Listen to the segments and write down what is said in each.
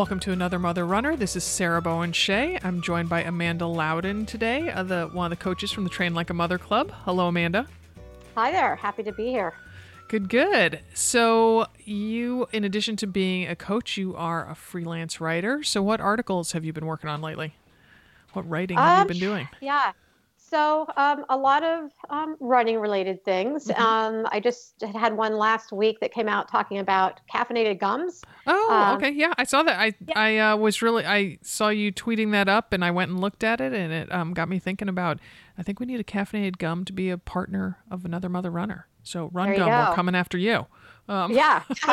Welcome to another Mother Runner. This is Sarah Bowen Shea. I'm joined by Amanda Loudin today, uh, the one of the coaches from the Train Like a Mother Club. Hello, Amanda. Hi there. Happy to be here. Good, good. So, you, in addition to being a coach, you are a freelance writer. So, what articles have you been working on lately? What writing have Um, you been doing? Yeah. So, um, a lot of um, running related things. Mhm. Um, I just had one last week that came out talking about caffeinated gums. Oh, um, okay. Yeah, I saw that. I yeah. I uh, was really I saw you tweeting that up, and I went and looked at it, and it um, got me thinking about. I think we need a caffeinated gum to be a partner of another Mother Runner. So, Run Gum, we're coming after you. Um, Yeah.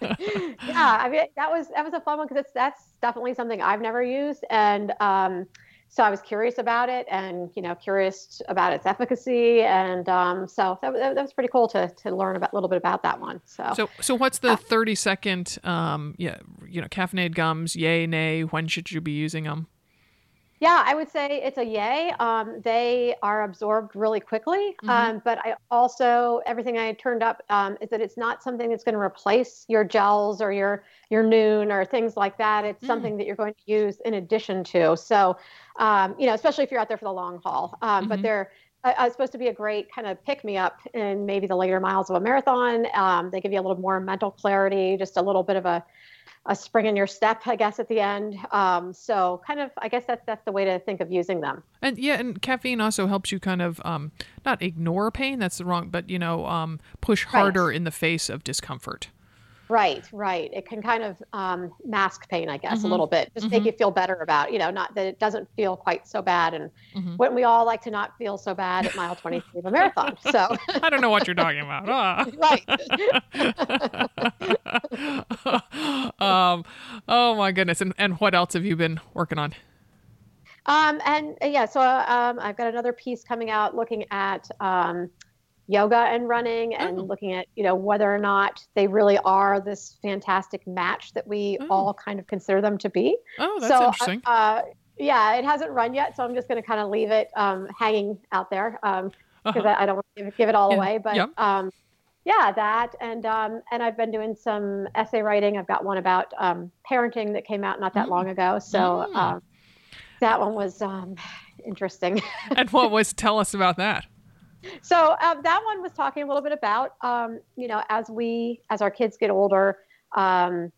yeah. I mean, that was that was a fun one because it's that's definitely something I've never used, and um, so I was curious about it, and you know, curious about its efficacy, and um, so that, was- that was pretty cool to to learn about a little bit about that one. So. So, so what's Uh, the thirty second? Um, yeah, you know, caffeinated gums. Yay, nay. When should you be using them? Yeah, I would say it's a yay. Um, they are absorbed really quickly, Mhm. um, but I also everything I turned up um, is that it's not something that's going to replace your gels or your your Nuun or things like that. It's Mm. something that you're going to use in addition to. So, um, you know, especially if you're out there for the long haul. Um, Mhm. But they're uh, uh, supposed to be a great kind of pick me up in maybe the later miles of a marathon. Um, they give you a little more mental clarity, just a little bit of a a spring in your step, I guess, at the end. Um, so, kind of, I guess that's that's the way to think of using them. And yeah, and caffeine also helps you kind of um, not ignore pain. That's the wrong, but you know, um, push Right. harder in the face of discomfort. Right, right. It can kind of um, mask pain, I guess, Mhm. a little bit, just make Mhm. you feel better about, you know, not that it doesn't feel quite so bad. And Mhm. wouldn't we all like to not feel so bad at mile 23 of a marathon? So, I don't know what you're talking about. Ah. right. um, oh my goodness! And and what else have you been working on? Um, and uh, yeah, so um, I've got another piece coming out looking at um, yoga and running and Oh. looking at, you know, whether or not they really are this fantastic match that we Oh. all kind of consider them to be. Oh, that's so, uh, interesting. Uh, yeah, it hasn't run yet, so I'm just going to kind of leave it um, hanging out there because Uh-huh. I, I don't want to give, give it all Yeah, away. But yep. um, yeah, that and um, and I've been doing some essay writing. I've got one about um, parenting that came out not that Mm. long ago, so Mm. um, that one was um, interesting. and what was? Tell us about that. So um, that one was talking a little bit about um, you know as we as our kids get older um,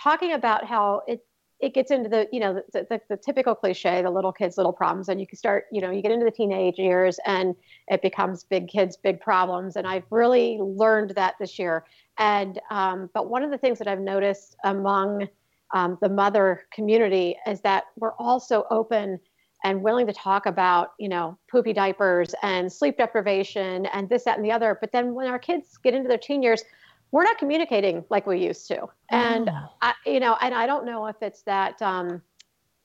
talking about how it it gets into the you know the, the, the typical cliche the little kids little problems and you can start you know you get into the teenage years and it becomes big kids big problems and i've really learned that this year. And um, but one of the things that i've noticed among um, the mother community is that we're all so open and willing to talk about you know poopy diapers and sleep deprivation and this that and the other. But then when our kids get into their teen years we're not communicating like we used to. And Oh. I, you know and i don't know if it's that um,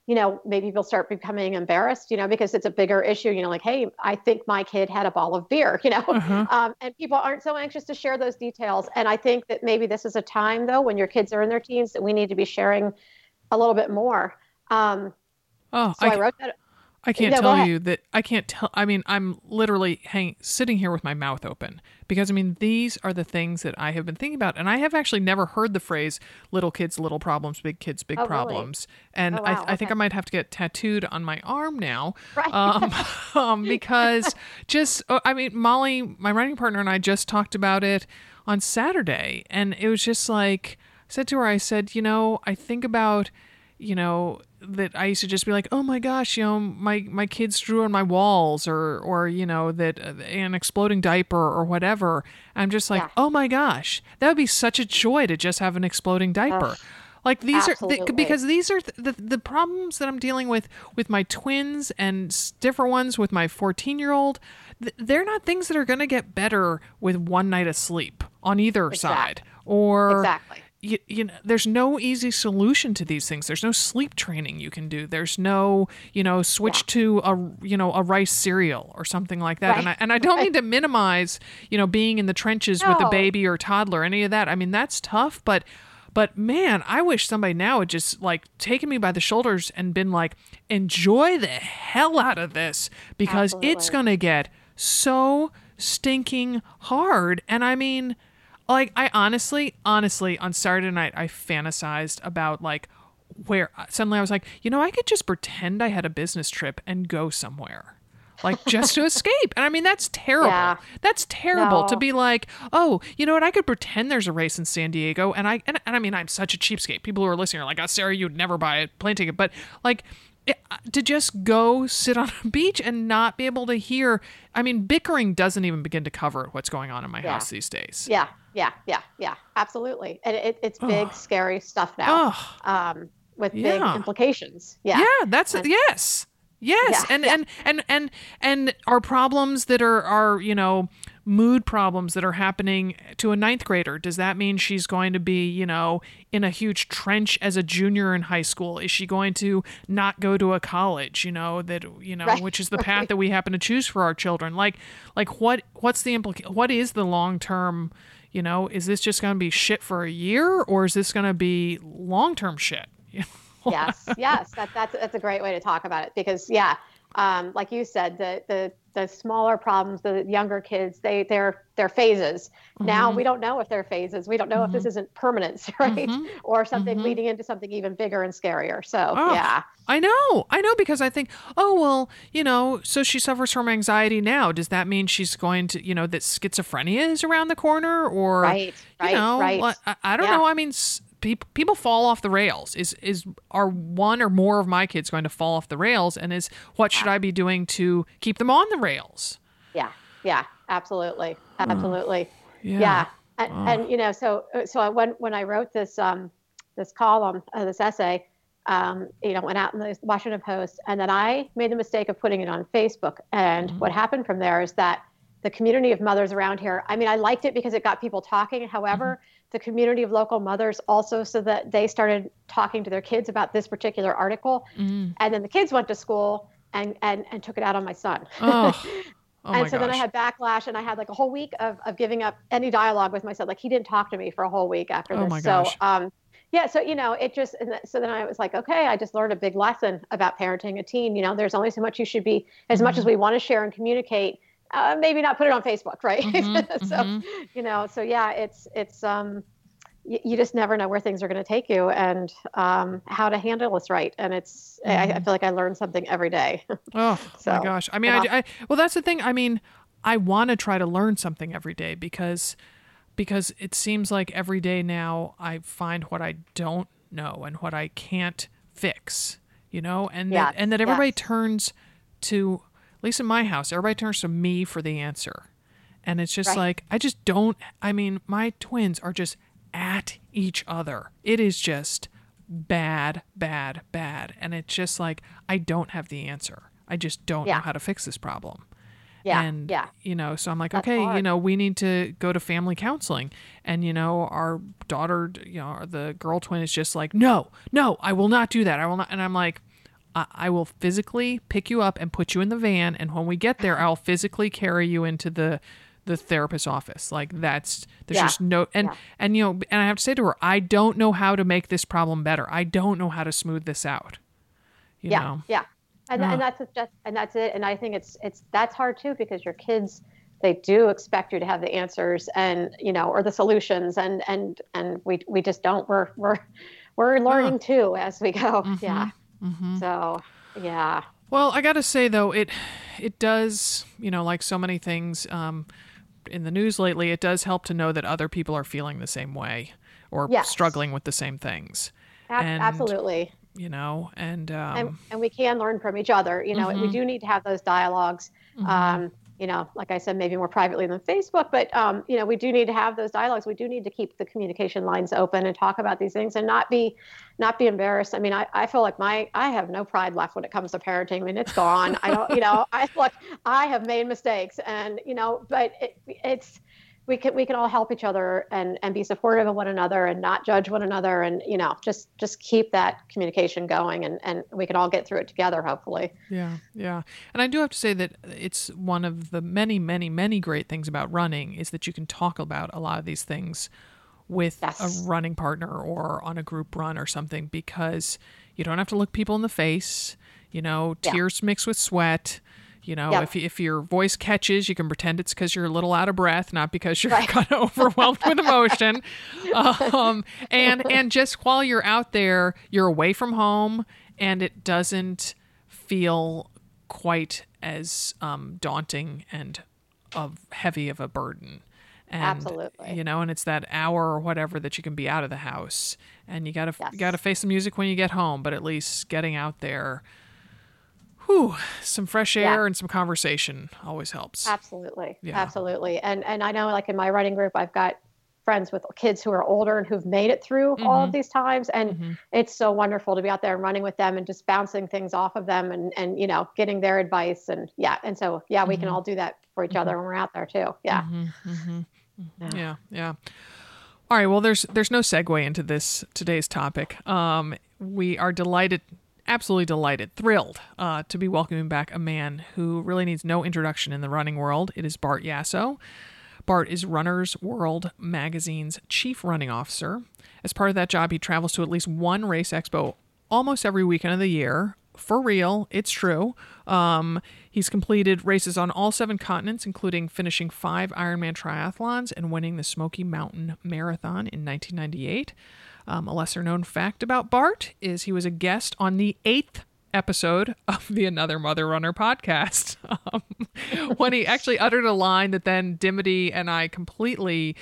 you know maybe people start becoming embarrassed you know because it's a bigger issue you know like hey i think my kid had a ball of beer you know? Uh-huh. um, and people aren't so anxious to share those details. And i think that maybe this is a time though when your kids are in their teens that we need to be sharing a little bit more. Um, Oh, so I, I, wrote that I can't No, tell you that I can't tell. I mean, I'm literally hang, sitting here with my mouth open because I mean, these are the things that I have been thinking about, and I have actually never heard the phrase "little kids, little problems; big kids, big Oh, really? problems." And Oh, wow, I, I think. I might have to get tattooed on my arm now, right um, um, because just uh, I mean, Molly, my writing partner, and I just talked about it on Saturday, and it was just like I said to her, I said, you know, I think about you know that I used to just be like, oh my gosh, you know, my my kids drew on my walls, or or you know that uh, an exploding diaper or whatever. I'm just like, Yeah. oh my gosh, that would be such a joy to just have an exploding diaper. Ugh, like these are th- because these are th- the the problems that I'm dealing with with my twins and different ones with my 14 year old. Th- they're not things that are going to get better with one night of sleep on either side, or exactly you, you know there's no easy solution to these things. There's no sleep training you can do. There's no you know switch to a you know a rice cereal or something like that. And I and I don't mean to minimize you know being in the trenches with a baby or toddler any of that. I mean that's tough but but man I wish somebody now had just like taken me by the shoulders and been like enjoy the hell out of this because it's going to get so stinking hard. And I mean like I honestly, honestly, on Saturday night, I fantasized about like where uh, suddenly I was like, you know, I could just pretend I had a business trip and go somewhere. Like just to escape. And I mean, that's terrible. Yeah. That's terrible to be like, oh, you know what? I could pretend there's a race in San Diego. And I, and, and I mean, I'm such a cheapskate. People who are listening are like, oh, Sarah, you'd never buy a plane ticket. But like, to just go sit on a beach and not be able to hear, I mean, bickering doesn't even begin to cover what's going on in my Yeah. house these days. Yeah, yeah, yeah, yeah, absolutely. And it, it's big, scary stuff now Ugh. um, with big implications. Yeah. Yeah, that's yes. Yes. Yeah, and, yeah. and and and and our problems that are are, you know, mood problems that are happening to a ninth grader, does that mean she's going to be, you know, in a huge trench as a junior in high school? Is she going to not go to a college, you know, that you know, Right, which is the path that we happen to choose for our children? Like like what what's the implica- what is the long term you know, is this just going to be shit for a year or is this going to be long term shit? yes, yes, that, that's that's a great way to talk about it because yeah, um, like you said, the the the smaller problems, the younger kids, they they're they're phases. Now mm-hmm. we don't know if they're phases. We don't know if this mm-hmm. isn't permanence, right? Mm-hmm. Or something leading into something even bigger and scarier. So Oh, yeah, I know. I know because I think, oh, well, you know, so she suffers from anxiety now. Does that mean she's going to, you know, that schizophrenia is around the corner or, right, right, you know, right. I, I don't Yeah. know. I mean, s- people, people fall off the rails. Is, is, are one or more of my kids going to fall off the rails? And is, what should I be doing to keep them on the rails? Yeah, yeah, absolutely, absolutely. Yeah. Yeah, And, and you know, so so I, when when I wrote this um this column, uh, this essay, um, you know, went out in the Washington Post, and then I made the mistake of putting it on Facebook. And what happened from there is that the community of mothers around here. I mean, I liked it because it got people talking. However, the community of local mothers also, so that they started talking to their kids about this particular article, Mm. and then the kids went to school and and and took it out on my son. Oh, oh and so then I had backlash, and I had like a whole week of, of giving up any dialogue with my son. Like he didn't talk to me for a whole week after Oh this. so gosh. um, yeah, so you know, it just and that- so then I was like, okay, I just learned a big lesson about parenting a teen. You know, there's only so much you should be, as much as Mm-hmm. we want to share and communicate. Uh, maybe not put it on Facebook, right? Mhm, so mhm. you know, so yeah, it's it's um, you, you just never know where things are going to take you and um, how to handle this right. And it's I, I feel like I learn something every day. Oh my gosh! I mean, yeah. I, I well, that's the thing. I mean, I want to try to learn something every day because because it seems like every day now I find what I don't know and what I can't fix. You know, and that, and that everybody yes. turns to at least in my house, everybody turns to me for the answer, and it's just Right. like I just don't. I mean, my twins are just at each other. It is just bad, bad, bad. And it's just like, I don't have the answer. I just don't know how to fix this problem. yeah, and, yeah. you know, so I'm like, That's okay, you know, we need to go to family counseling. And, you know, our daughter, you know, the girl twin is just like, no, no, I will not do that. I will not. And I'm like, I, I will physically pick you up and put you in the van. And when we get there, uh-huh. I'll physically carry you into the, the therapist's office. Like that's, there's Yeah. just no, and, Yeah. and, you know, and I have to say to her, I don't know how to make this problem better. I don't know how to smooth this out. You yeah, know? yeah, and Yeah. and that's just and that's it. And I think it's it's that's hard too because your kids they do expect you to have the answers and you know or the solutions and and and we we just don't. We're we're we're learning too as we go. Mm-hmm. Yeah. Mm-hmm. So yeah, Well, I got to say though, it it does, you know, like so many things um, in the news lately, it does help to know that other people are feeling the same way or Yes. struggling with the same things. ab- And, absolutely. You know, and um, and, and we can learn from each other. You know, we Mhm. do need to have those dialogs. Um, you know, like I said, maybe more privately than Facebook, but um, you know, we do need to have those dialogues. We do need to keep the communication lines open and talk about these things and not be, not be embarrassed. I mean, I, I feel like my, I have no pride left when it comes to parenting. I mean, it's gone. I don't, you know, I look, I have made mistakes, and you know, but it, it's, we can we can all help each other and and be supportive of one another and not judge one another and you know just just keep that communication going and and we can all get through it together hopefully Yeah, yeah. And I do have to say that it's one of the many, many, many great things about running is that you can talk about a lot of these things with Yes. a running partner or on a group run or something because you don't have to look people in the face. You know, Yeah. tears mixed with sweat. You know, if if your voice catches, you can pretend it's because you're a little out of breath, not because you're right. kind of overwhelmed with emotion. Um, and and just while you're out there, you're away from home, and it doesn't feel quite as um, daunting and of heavy of a burden. And, Absolutely. You know, and it's that hour or whatever that you can be out of the house, and you gotta yes. you gotta face the music when you get home. But at least getting out there, whew, some fresh air yeah. and some conversation always helps. Absolutely, yeah. absolutely. And and I know, like in my writing group, I've got friends with kids who are older and who've made it through mm-hmm. all of mm-hmm. these times and mm-hmm. it's so wonderful to be out there and running with them and just bouncing things off of them and and you know getting their advice and yeah and so yeah we mm-hmm. can all do that for each other mm-hmm. when we're out there too yeah mm-hmm. yeah yeah all right well there's there's no segue into this today's topic um we are delighted absolutely delighted, thrilled uh, to be welcoming back a man who really needs no introduction in the running world. It is Bart Yasso. Bart is Runner's World magazine's chief running officer. As part of that job, he travels to at least one race expo almost every weekend of the year. For real, it's true. Um, he's completed races on all seven continents, including finishing five Ironman triathlons and winning the Smoky Mountain Marathon in 1998. Um, a lesser known fact about Bart is he was a guest on the eighth episode of the Another Mother Runner podcast um, when he actually uttered a line that then Dimity and I completely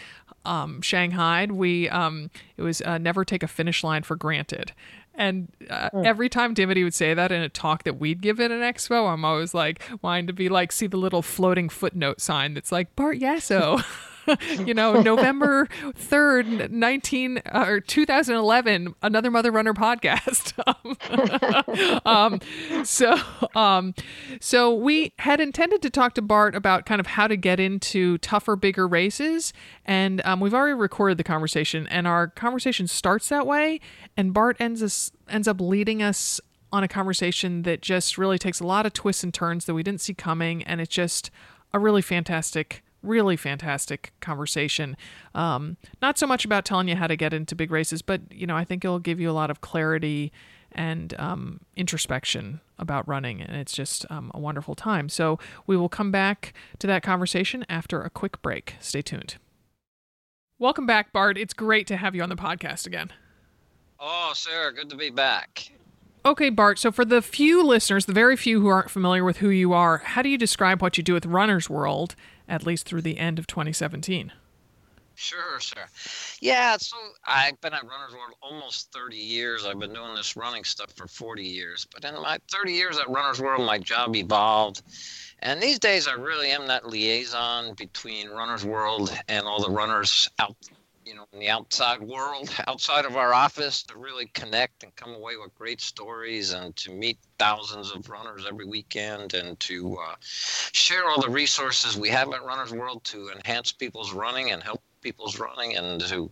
um, shanghaied. We um, it was uh, never take a finish line for granted. And uh, mm. every time Dimity would say that in a talk that we'd give at an expo, I'm always like wanting to be like, see the little floating footnote sign that's like Bart Yasso. you know, November 3rd, 19 uh, or 2011, another Mother Runner podcast. um, so, um, so we had intended to talk to Bart about kind of how to get into tougher, bigger races. And um, we've already recorded the conversation, and our conversation starts that way. And Bart ends us ends up leading us on a conversation that just really takes a lot of twists and turns that we didn't see coming, and it's just a really fantastic really fantastic conversation. Um, not so much about telling you how to get into big races, but you know, I think it'll give you a lot of clarity and um, introspection about running, and it's just um, a wonderful time. So we will come back to that conversation after a quick break. Stay tuned. Welcome back, Bart. It's great to have you on the podcast again. Oh, Sarah, good to be back. Okay, Bart. So, for the few listeners, the very few who aren't familiar with who you are, how do you describe what you do with Runner's World at least through the end of 2017. Sure, sure. Yeah, so I've been at Runner's World almost 30 years. I've been doing this running stuff for 40 years. But in my 30 years at Runner's World, my job evolved. And these days, I really am that liaison between Runner's World and all the runners out you know, in the outside world, outside of our office, to really connect and come away with great stories and to meet thousands of runners every weekend and to uh, share all the resources we have at Runners World to enhance people's running and help people's running and to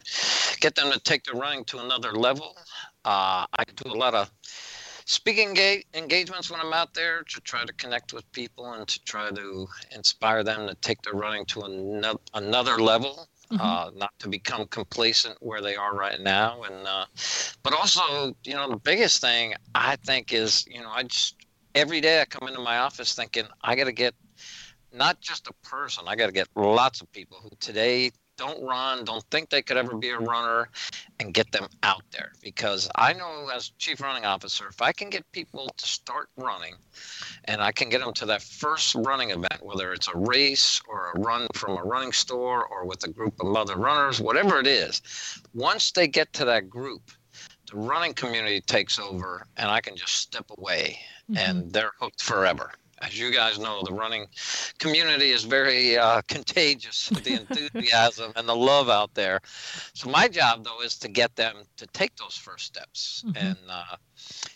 get them to take their running to another level. Uh, I do a lot of speaking ga- engagements when I'm out there to try to connect with people and to try to inspire them to take their running to another, another level mm-hmm. uh, not to become complacent where they are right now. And uh, but also, you know, the biggest thing I think is, you know, I just every day I come into my office thinking I got to get not just a person, I got to get lots of people who today don't run, don't think they could ever be a runner, and get them out there. Because I know as chief running officer, if I can get people to start running and I can get them to that first running event, whether it's a race or a run from a running store or with a group of mother runners, whatever it is, once they get to that group, the running community takes over and I can just step away mm-hmm. and they're hooked forever as you guys know, the running community is very uh, contagious. The enthusiasm and the love out there. So my job though is to get them to take those first steps, mm-hmm. and uh,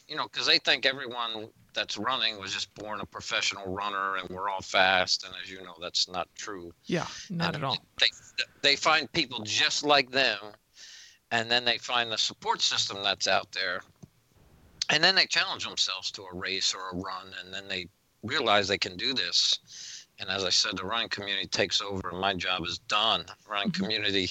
you know, because they think everyone that's running was just born a professional runner, and we're all fast. And as you know, that's not true. Yeah, not and at all. They they find people just like them, and then they find the support system that's out there and then they challenge themselves to a race or a run and then they realize they can do this. And as I said, the running community takes over, and my job is done. The running mm-hmm. community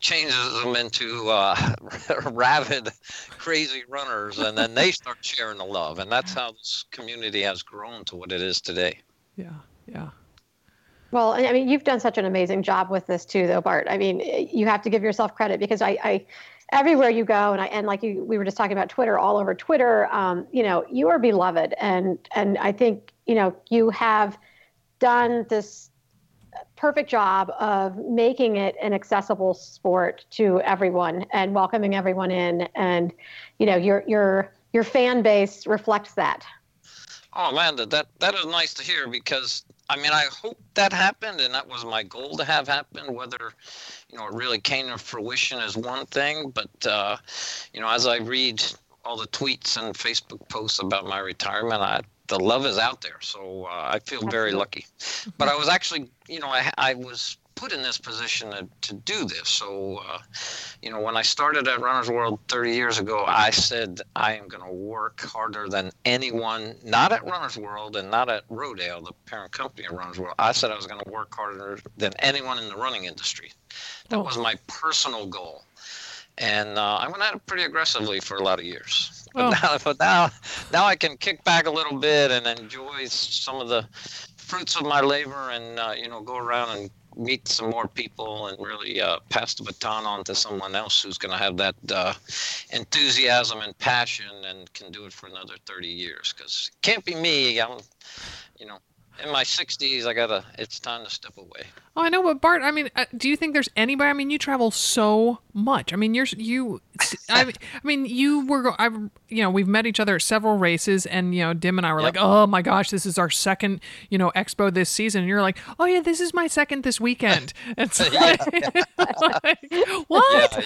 changes them into uh, rabid, crazy runners, and then they start sharing the love. And that's how this community has grown to what it is today. Yeah. Yeah. Well, I mean, you've done such an amazing job with this too, though, Bart. I mean, you have to give yourself credit because I, I everywhere you go, and I and like you, we were just talking about Twitter, all over Twitter. Um, you know, you are beloved, and and I think you know you have done this perfect job of making it an accessible sport to everyone and welcoming everyone in, and you know, your your your fan base reflects that. Oh man, that that is nice to hear because I mean I hope that happened and that was my goal to have happen. Whether you know it really came to fruition is one thing, but uh, you know as I read all the tweets and Facebook posts about my retirement, I, the love is out there. So uh, I feel very lucky. But I was actually you know I I was put in this position to, to do this. So, uh, you know, when I started at Runner's World 30 years ago, I said I am going to work harder than anyone, not at Runner's World and not at Rodale, the parent company of Runner's World. I said I was going to work harder than anyone in the running industry. That oh. was my personal goal. And uh, I went at it pretty aggressively for a lot of years. But, oh. now, but now, now I can kick back a little bit and enjoy some of the fruits of my labor and uh, you know go around and meet some more people and really uh, pass the baton on to someone else who's going to have that uh, enthusiasm and passion and can do it for another 30 years because it can't be me i'm you know in my 60s i gotta it's time to step away. Oh i know but bart i mean uh, do you think there's anybody i mean you travel so much. I mean you're you I, I mean you were i've you know we've met each other at several races and you know dim and i were yep. like oh my gosh this is our second you know expo this season. And you're like oh yeah this is my second this weekend. It's like, like what?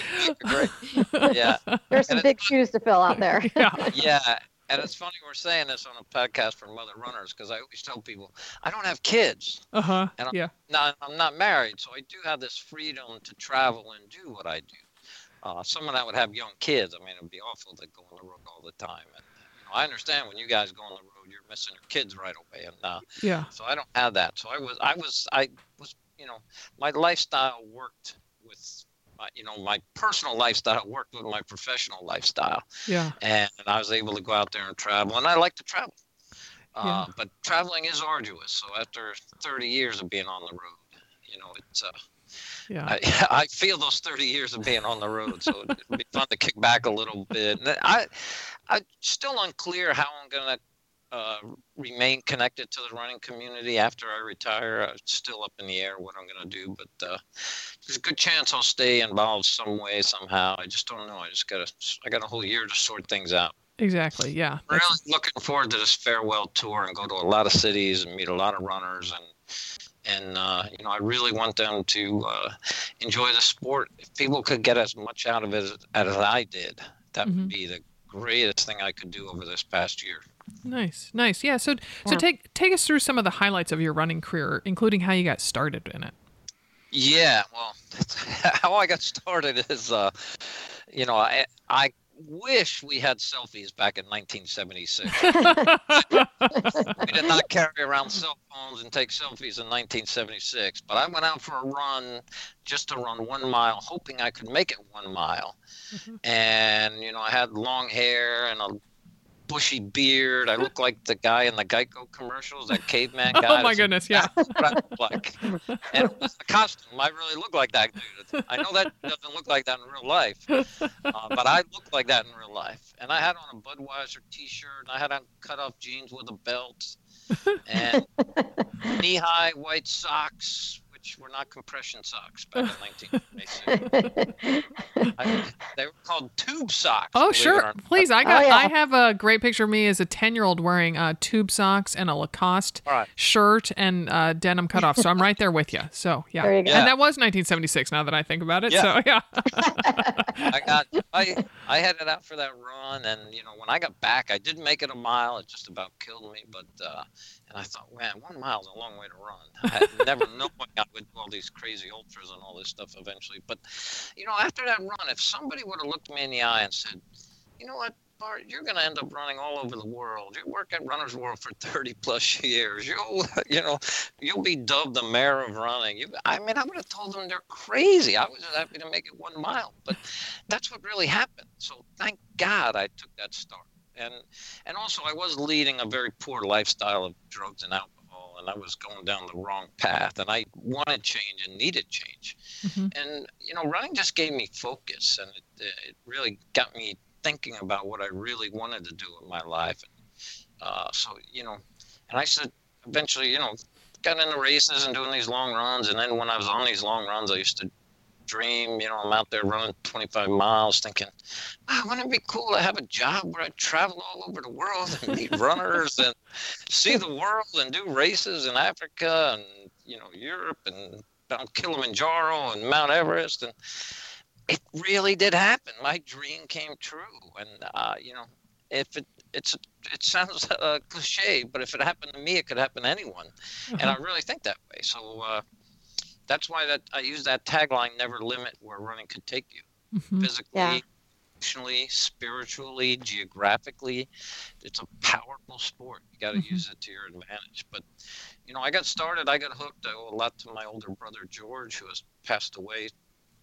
Yeah, yeah. there's some big shoes to fill out there. Yeah. Yeah and it's funny we're saying this on a podcast for mother runners because I always tell people I don't have kids. Uh huh. And I'm yeah. Not, I'm not married, so I do have this freedom to travel and do what I do. Uh, someone that would have young kids, I mean, it'd be awful to go on the road all the time. And you know, I understand when you guys go on the road, you're missing your kids right away, and uh, yeah. So I don't have that. So I was, I was, I was, you know, my lifestyle worked with my, you know, my personal lifestyle worked with my professional lifestyle. Yeah. And I was able to go out there and travel, and I like to travel. Uh, yeah. But traveling is arduous. So after 30 years of being on the road, you know, it's uh, yeah. I, I feel those 30 years of being on the road, so it'd be fun to kick back a little bit. And I, I'm still unclear how I'm gonna uh, remain connected to the running community after I retire. It's still up in the air what I'm going to do, but uh, there's a good chance I'll stay involved some way somehow. I just don't know. I just got to. I got a whole year to sort things out. Exactly. Yeah. Really looking forward to this farewell tour and go to a lot of cities and meet a lot of runners and and uh, you know I really want them to uh, enjoy the sport. If people could get as much out of it as, as I did, that mm-hmm. would be the greatest thing I could do over this past year. Nice, nice. Yeah. So, so take take us through some of the highlights of your running career, including how you got started in it. Yeah. Well, how I got started is, uh, you know, I I wish we had selfies back in 1976. we did not carry around cell phones and take selfies in 1976, but I went out for a run just to run one mile, hoping I could make it one mile. Mm-hmm. And, you know, I had long hair and a bushy beard. I look like the guy in the Geico commercials, that caveman guy. oh my goodness, yeah. That's what I look like. And the costume, I really look like that dude. I know that doesn't look like that in real life, uh, but I look like that in real life. And I had on a Budweiser T-shirt, and I had on cut-off jeans with a belt, and knee-high white socks which were not compression socks back in 1996. they were called tube socks. Oh, sure. Please, I got. Oh, yeah. I have a great picture of me as a 10 year old wearing uh, tube socks and a Lacoste right. shirt and uh, denim cutoff. So I'm right there with you. So yeah. You yeah. And that was 1976. Now that I think about it. Yeah. So yeah. I got. I I headed out for that run, and you know when I got back, I didn't make it a mile. It just about killed me, but uh, and I thought, man, one mile is a long way to run. I had never known I do all these crazy ultras and all this stuff eventually. But, you know, after that run, if somebody would have looked me in the eye and said, you know what, Bart, you're going to end up running all over the world. You work at Runner's World for 30 plus years. You'll, you know, you'll be dubbed the mayor of running. You, I mean, I would have told them they're crazy. I was happy to make it one mile, but that's what really happened. So thank God I took that start and and also I was leading a very poor lifestyle of drugs and alcohol, and I was going down the wrong path, and I wanted change and needed change. Mm-hmm. And you know, running just gave me focus, and it, it really got me thinking about what I really wanted to do in my life. Uh, so you know, and I said eventually, you know, got into races and doing these long runs, and then when I was on these long runs, I used to dream. You know, I'm out there running 25 miles, thinking, oh, wouldn't it be cool to have a job where I travel all over the world and meet runners and see the world and do races in Africa and you know Europe and Mount Kilimanjaro and Mount Everest and it really did happen. My dream came true, and uh, you know, if it it's it sounds uh, cliche, but if it happened to me, it could happen to anyone, uh-huh. and I really think that way. So uh, that's why that I use that tagline: "Never limit where running could take you, mm-hmm. physically." Yeah. Emotionally, spiritually, geographically, it's a powerful sport. You got to mm-hmm. use it to your advantage. But, you know, I got started. I got hooked. I owe a lot to my older brother George, who has passed away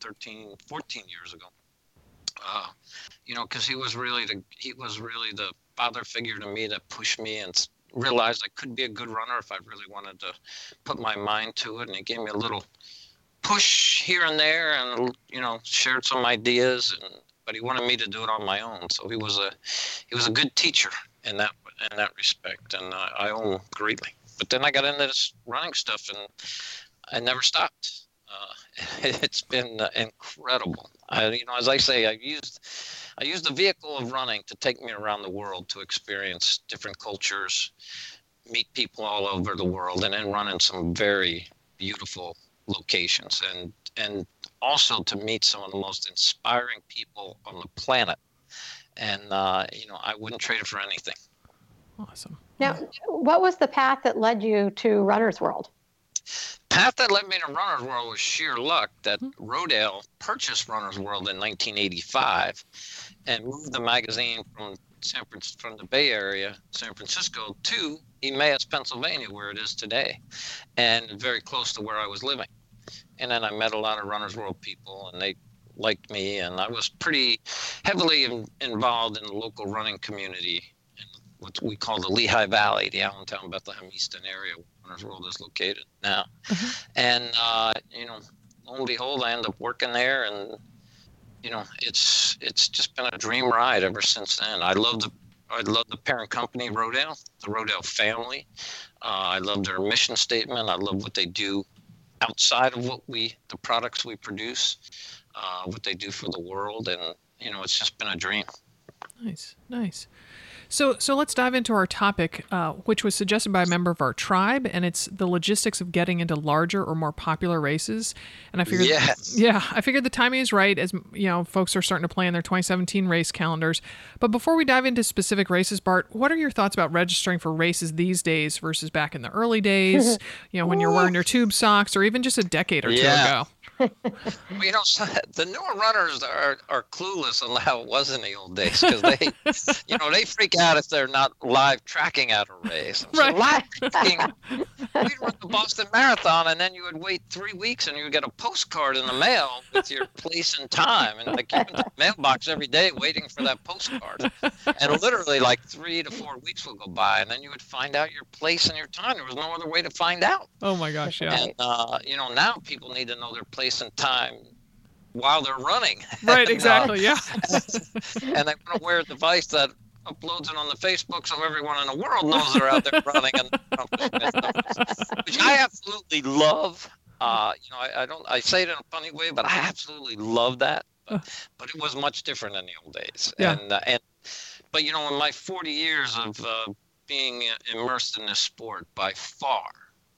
13, 14 years ago. Uh, you know, because he was really the he was really the father figure to me that pushed me and realized I could be a good runner if I really wanted to put my mind to it. And he gave me a little push here and there, and you know, shared some ideas. And but he wanted me to do it on my own. So he was a he was a good teacher in that in that respect, and uh, I owe him greatly. But then I got into this running stuff, and I never stopped. Uh, it's been uh, incredible. I, you know, as I say, I used I use the vehicle of running to take me around the world to experience different cultures, meet people all over the world, and then run in some very beautiful locations, and and also to meet some of the most inspiring people on the planet. And uh, you know, I wouldn't trade it for anything. Awesome. Now, what was the path that led you to Runner's World? Path that led me to Runner's World was sheer luck that hmm. Rodale purchased Runner's World in 1985 and moved the magazine from San from the Bay Area, San Francisco, to Emmaus, Pennsylvania, where it is today, and very close to where I was living. And then I met a lot of Runner's World people, and they liked me, and I was pretty heavily in, involved in the local running community in what we call the Lehigh Valley, the Allentown, Bethlehem, Easton area, Runner's World is located now. Mm-hmm. And, uh, you know, lo and behold, I end up working there and, you know, it's it's just been a dream ride ever since then. I love the I love the parent company, Rodale, the Rodale family. Uh, I love their mission statement. I love what they do outside of what we, the products we produce, uh, what they do for the world, and you know, it's just been a dream. Nice, nice. So, so let's dive into our topic, uh, which was suggested by a member of our tribe, and it's the logistics of getting into larger or more popular races. And I figured, yes. yeah, I figured the timing is right as you know folks are starting to plan their 2017 race calendars. But before we dive into specific races, Bart, what are your thoughts about registering for races these days versus back in the early days? you know, when you're wearing your tube socks, or even just a decade or two ago well, you know, the newer runners are, are clueless on how it was in the old days because they, you know, they freak out if they're not live tracking at a race. So right. live tracking, we'd run the Boston Marathon, and then you would wait three weeks, and you would get a postcard in the mail with your place and time, and like keep in the mailbox every day waiting for that postcard. And literally, like three to four weeks will go by, and then you would find out your place and your time. There was no other way to find out. Oh my gosh, yeah. And uh, you know, now people need to know their place and time while they're running. Right, exactly, yeah. and they want to wear a device that uploads it on the Facebook so everyone in the world knows they're out there running. And, which I absolutely love. Uh, you know, I, I, don't. I say it in a funny way, but I absolutely love that. But, but it was much different in the old days. Yeah. And uh, and but you know, in my 40 years of uh, being immersed in this sport, by far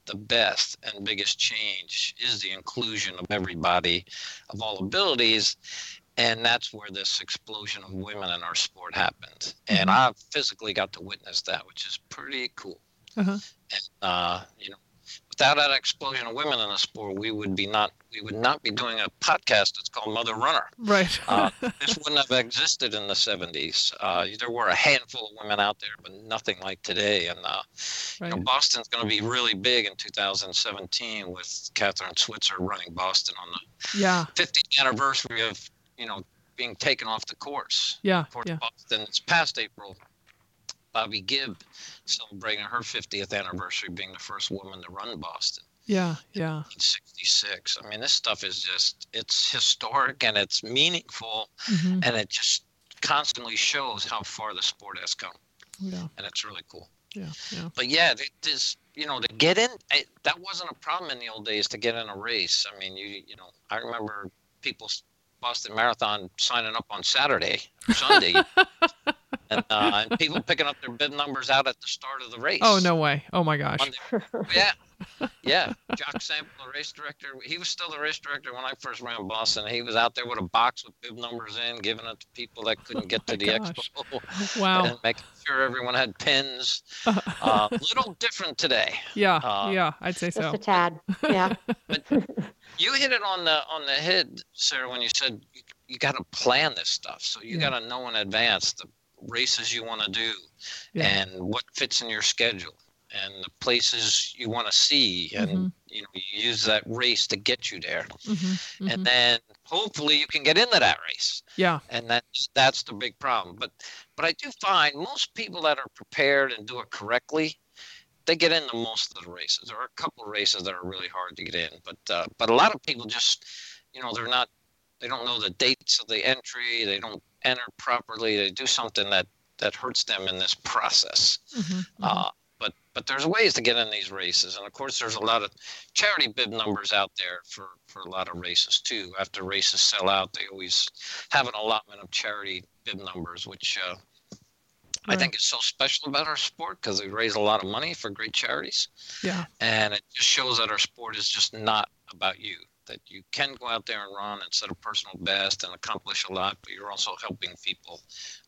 the best and biggest change is the inclusion of everybody of all abilities and that's where this explosion of women in our sport happened and mm-hmm. i physically got to witness that which is pretty cool uh-huh. and uh, you know without that explosion of women in the sport, we would be not we would not be doing a podcast that's called Mother Runner. Right. uh, this wouldn't have existed in the 70s. Uh, there were a handful of women out there, but nothing like today. And uh, right. you know, Boston's going to be really big in 2017 with Kathrine Switzer running Boston on the yeah. 50th anniversary of you know being taken off the course. Yeah. Port yeah. Boston. It's past April Bobbi Gibb celebrating her 50th anniversary, being the first woman to run Boston. Yeah, yeah. 66. I mean, this stuff is just, it's historic and it's meaningful hmm and it just constantly shows how far the sport has come. Yeah, And it's really cool. yeah, yeah. But yeah, it is, you know, to get in, it, that wasn't a problem in the old days to get in a race. I mean, you, you know, I remember people, Boston Marathon signing up on Saturday, or Sunday, and, uh, and people picking up their bib numbers out at the start of the race. Oh no way! Oh my gosh! Monday. Yeah, yeah. Jock Semple, the race director, he was still the race director when I first ran Boston. He was out there with a box with bib numbers in, giving it to people that couldn't get to Oh the gosh. expo, Wow. and making sure everyone had pins. Uh, little different today. yeah, uh, yeah. I'd say so. Just so. a tad. Yeah. but You hit it on the on the head, Sarah, when you said you, you got to plan this stuff. So you Yeah. got to know in advance the races you want to do Yeah. and what fits in your schedule and the places you want to see and Mhm. you know you use that race to get you there. Hmm and then hopefully you can get into that race. Yeah. and that's that's the big problem. But but i do find most people that are prepared and do it correctly they get into most of the races. There are a couple of races that are really hard to get in but uh, but a lot of people just you know they're not they don't know the dates of the entry they don't enter properly they do something that that hurts them in this process. Hmm uh, but but there's ways to get in these races, and of course there's a lot of charity bib numbers out there for for a lot of races too. After races sell out, they always have an allotment of charity bib numbers, which uh, I think is so special about our sport because we raise a lot of money for great charities, yeah. and it just shows that our sport is just not about you. That you can go out there and run and set a personal best and accomplish a lot, but you're also helping people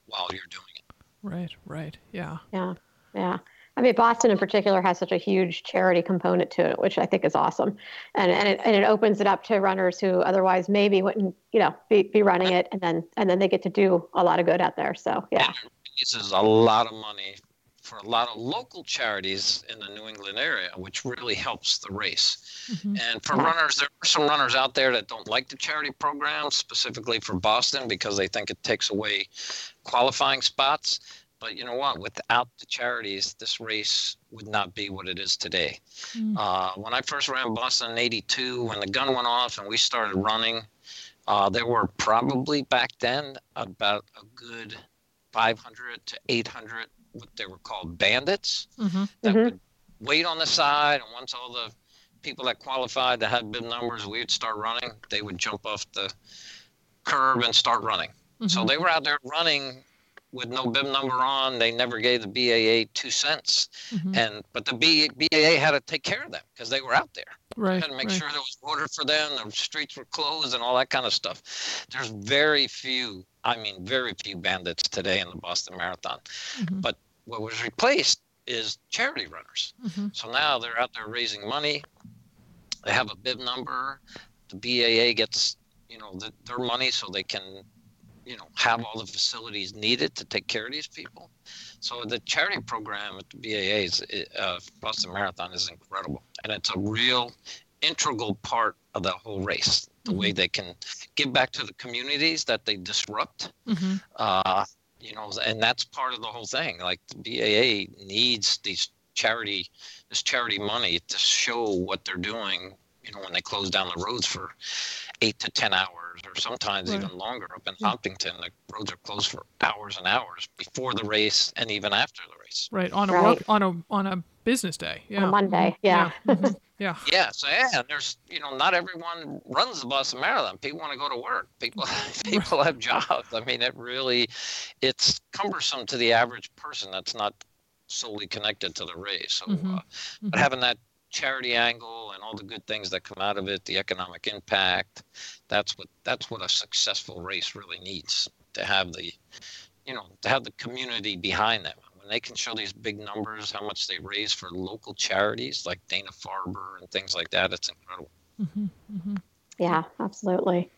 while you're doing it. Right. Right. Yeah. Yeah. Yeah. I mean, Boston in particular has such a huge charity component to it, which I think is awesome, and and it, and it opens it up to runners who otherwise maybe wouldn't, you know, be, be running it, and then and then they get to do a lot of good out there. So yeah, raises a lot of money for a lot of local charities in the New England area, which really helps the race. hmm And for Yeah. runners, there are some runners out there that don't like the charity program, specifically for Boston, because they think it takes away qualifying spots. But you know what? Without the charities, this race would not be what it is today. Mm. Uh, when I first ran Boston in '82, when the gun went off and we started running, uh, there were probably back then about a good 500 to 800 what they were called bandits hmm that Mhm. would wait on the side and once all the people that qualified that had bib numbers we would start running they would jump off the curb and start running so Mhm. they were out there running with no bib number on they never gave the BAA two cents Mhm. and but the B, BAA had to take care of them because they were out there Right. had to make right. sure there was water for them, the streets were closed, and all that kind of stuff. There's very few, I mean, very few bandits today in the Boston Marathon. Mhm. But what was replaced is charity runners. Mhm. So now they're out there raising money. They have a bib number. The BAA gets, you know, the, their money so they can, you know, have all the facilities needed to take care of these people. So the charity program at the BAA is, uh, Boston Marathon is incredible, and it's a real integral part of the whole race. The way they can give back to the communities that they disrupt Mhm. uh, you know, and that's part of the whole thing. Like the BAA needs these charity, this charity money to show what they're doing. You know, when they close down the roads for eight to ten hours, or sometimes Right. even longer. Up in Yeah. Hopkinton, the roads are closed for hours and hours before the race and even after the race. Right. On a Right. work on a on a business day. Yeah. on a Monday. Mhm. Yeah. Mhm. Yeah. Yeah, so yeah, and there's you know not everyone runs the Boston Marathon. People want to go to work. People people have jobs. I mean, it really it's cumbersome to the average person that's not solely connected to the race. So, Mhm. uh, but Mhm. having that charity angle and all the good things that come out of it, the economic impact, that's what that's what a successful race really needs to have the you know to have the community behind them when they can show these big numbers how much they raise for local charities like Dana-Farber and things like that it's incredible Mhm. Mhm. Yeah. Absolutely.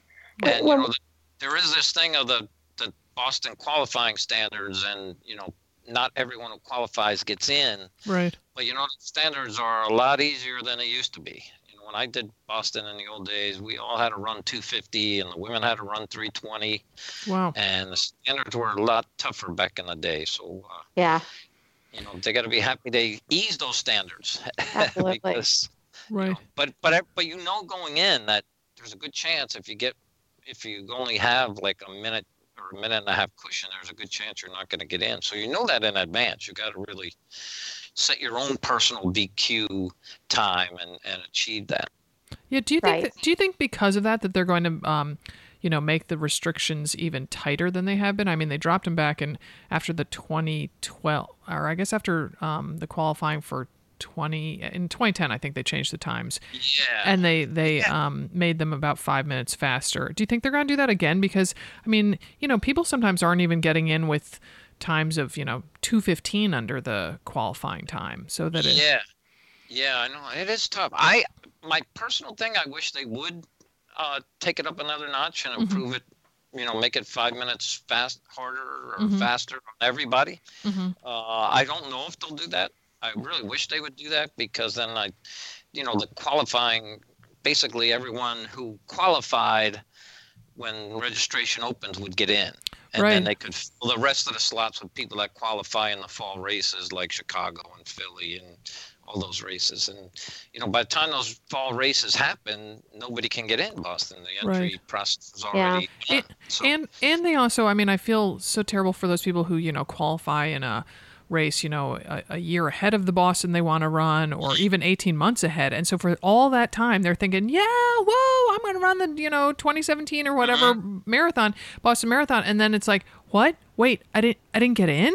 and you know the, there is this thing of the the boston qualifying standards and you know not everyone who qualifies gets in Right. but you know the standards are a lot easier than they used to be you know when i did boston in the old days we all had to run 250 and the women had to run 320 Wow. and the standards were a lot tougher back in the day so uh, Yeah. you know they got to be happy they ease those standards Absolutely. because you Right. know, but but but you know going in that there's a good chance if you get if you only have like a minute or a minute and a half cushion there's a good chance you're not going to get in so you know that in advance you got to really set your own personal bq time and and achieve that Yeah. Do you think? Right. That, do you think because of that that they're going to, um, you know, make the restrictions even tighter than they have been? I mean, they dropped them back in after the 2012, or I guess after um, the qualifying for 20 in 2010. I think they changed the times yeah and they they Yeah. um, made them about five minutes faster. Do you think they're going to do that again? Because I mean, you know, people sometimes aren't even getting in with times of you know 215 under the qualifying time, so that it, Yeah, yeah, I know it is tough. I my personal thing, I wish they would uh, take it up another notch and Mhm. improve it. You know, make it five minutes fast, harder or Mhm. faster on everybody. Mhm. Uh, I don't know if they'll do that. I really wish they would do that because then I, you know, the qualifying, basically everyone who qualified when registration opens would get in. And Right. then they could fill the rest of the slots with people that qualify in the fall races like Chicago and Philly and all those races. And, you know, by the time those fall races happen, nobody can get in Boston. The entry Right. process is Yeah. already done. It- So- and and they also i mean i feel so terrible for those people who you know qualify in a race you know a, a year ahead of the boston they want to run or even 18 months ahead. And so for all that time they're thinking yeah whoa i'm going to run the you know 2017 or whatever mm-hmm. marathon boston marathon. And then it's like what? Wait i didn't i didn't get in?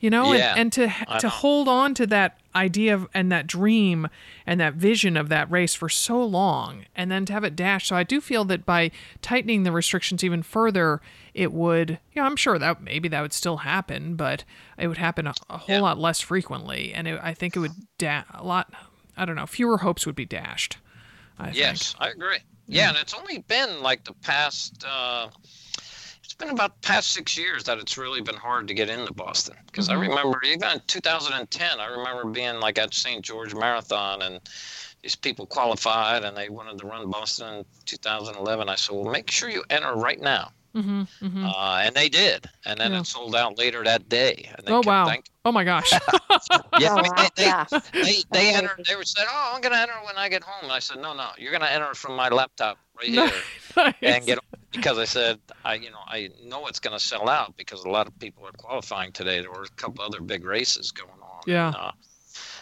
You know Yeah, and, and to to hold on to that idea of, and that dream and that vision of that race for so long and then to have it dashed so i do feel that by tightening the restrictions even further it would you know i'm sure that maybe that would still happen but it would happen a, a whole Yeah. lot less frequently and it, i think it would da- a lot i don't know fewer hopes would be dashed I Yes, I agree. Yeah, and it's only been like the past. Uh, been about the past six years that it's really been hard to get into Boston. Because Mhm. I remember even in 2010, I remember being like at St. George Marathon, and these people qualified and they wanted to run Boston in 2011. I said, well, make sure you enter right now. hmm hmm Uh, and they did, and then Yeah. it sold out later that day. And they oh wow thanking- oh my gosh Yeah, Oh, I mean, wow. they, yeah. they, they, they entered. They were said, "Oh, I'm going to enter when I get home." And I said, "No, no, you're going to enter from my laptop right here." and get because I said I you know I know it's going to sell out because a lot of people are qualifying today. There were a couple other big races going on. Yeah. And, uh,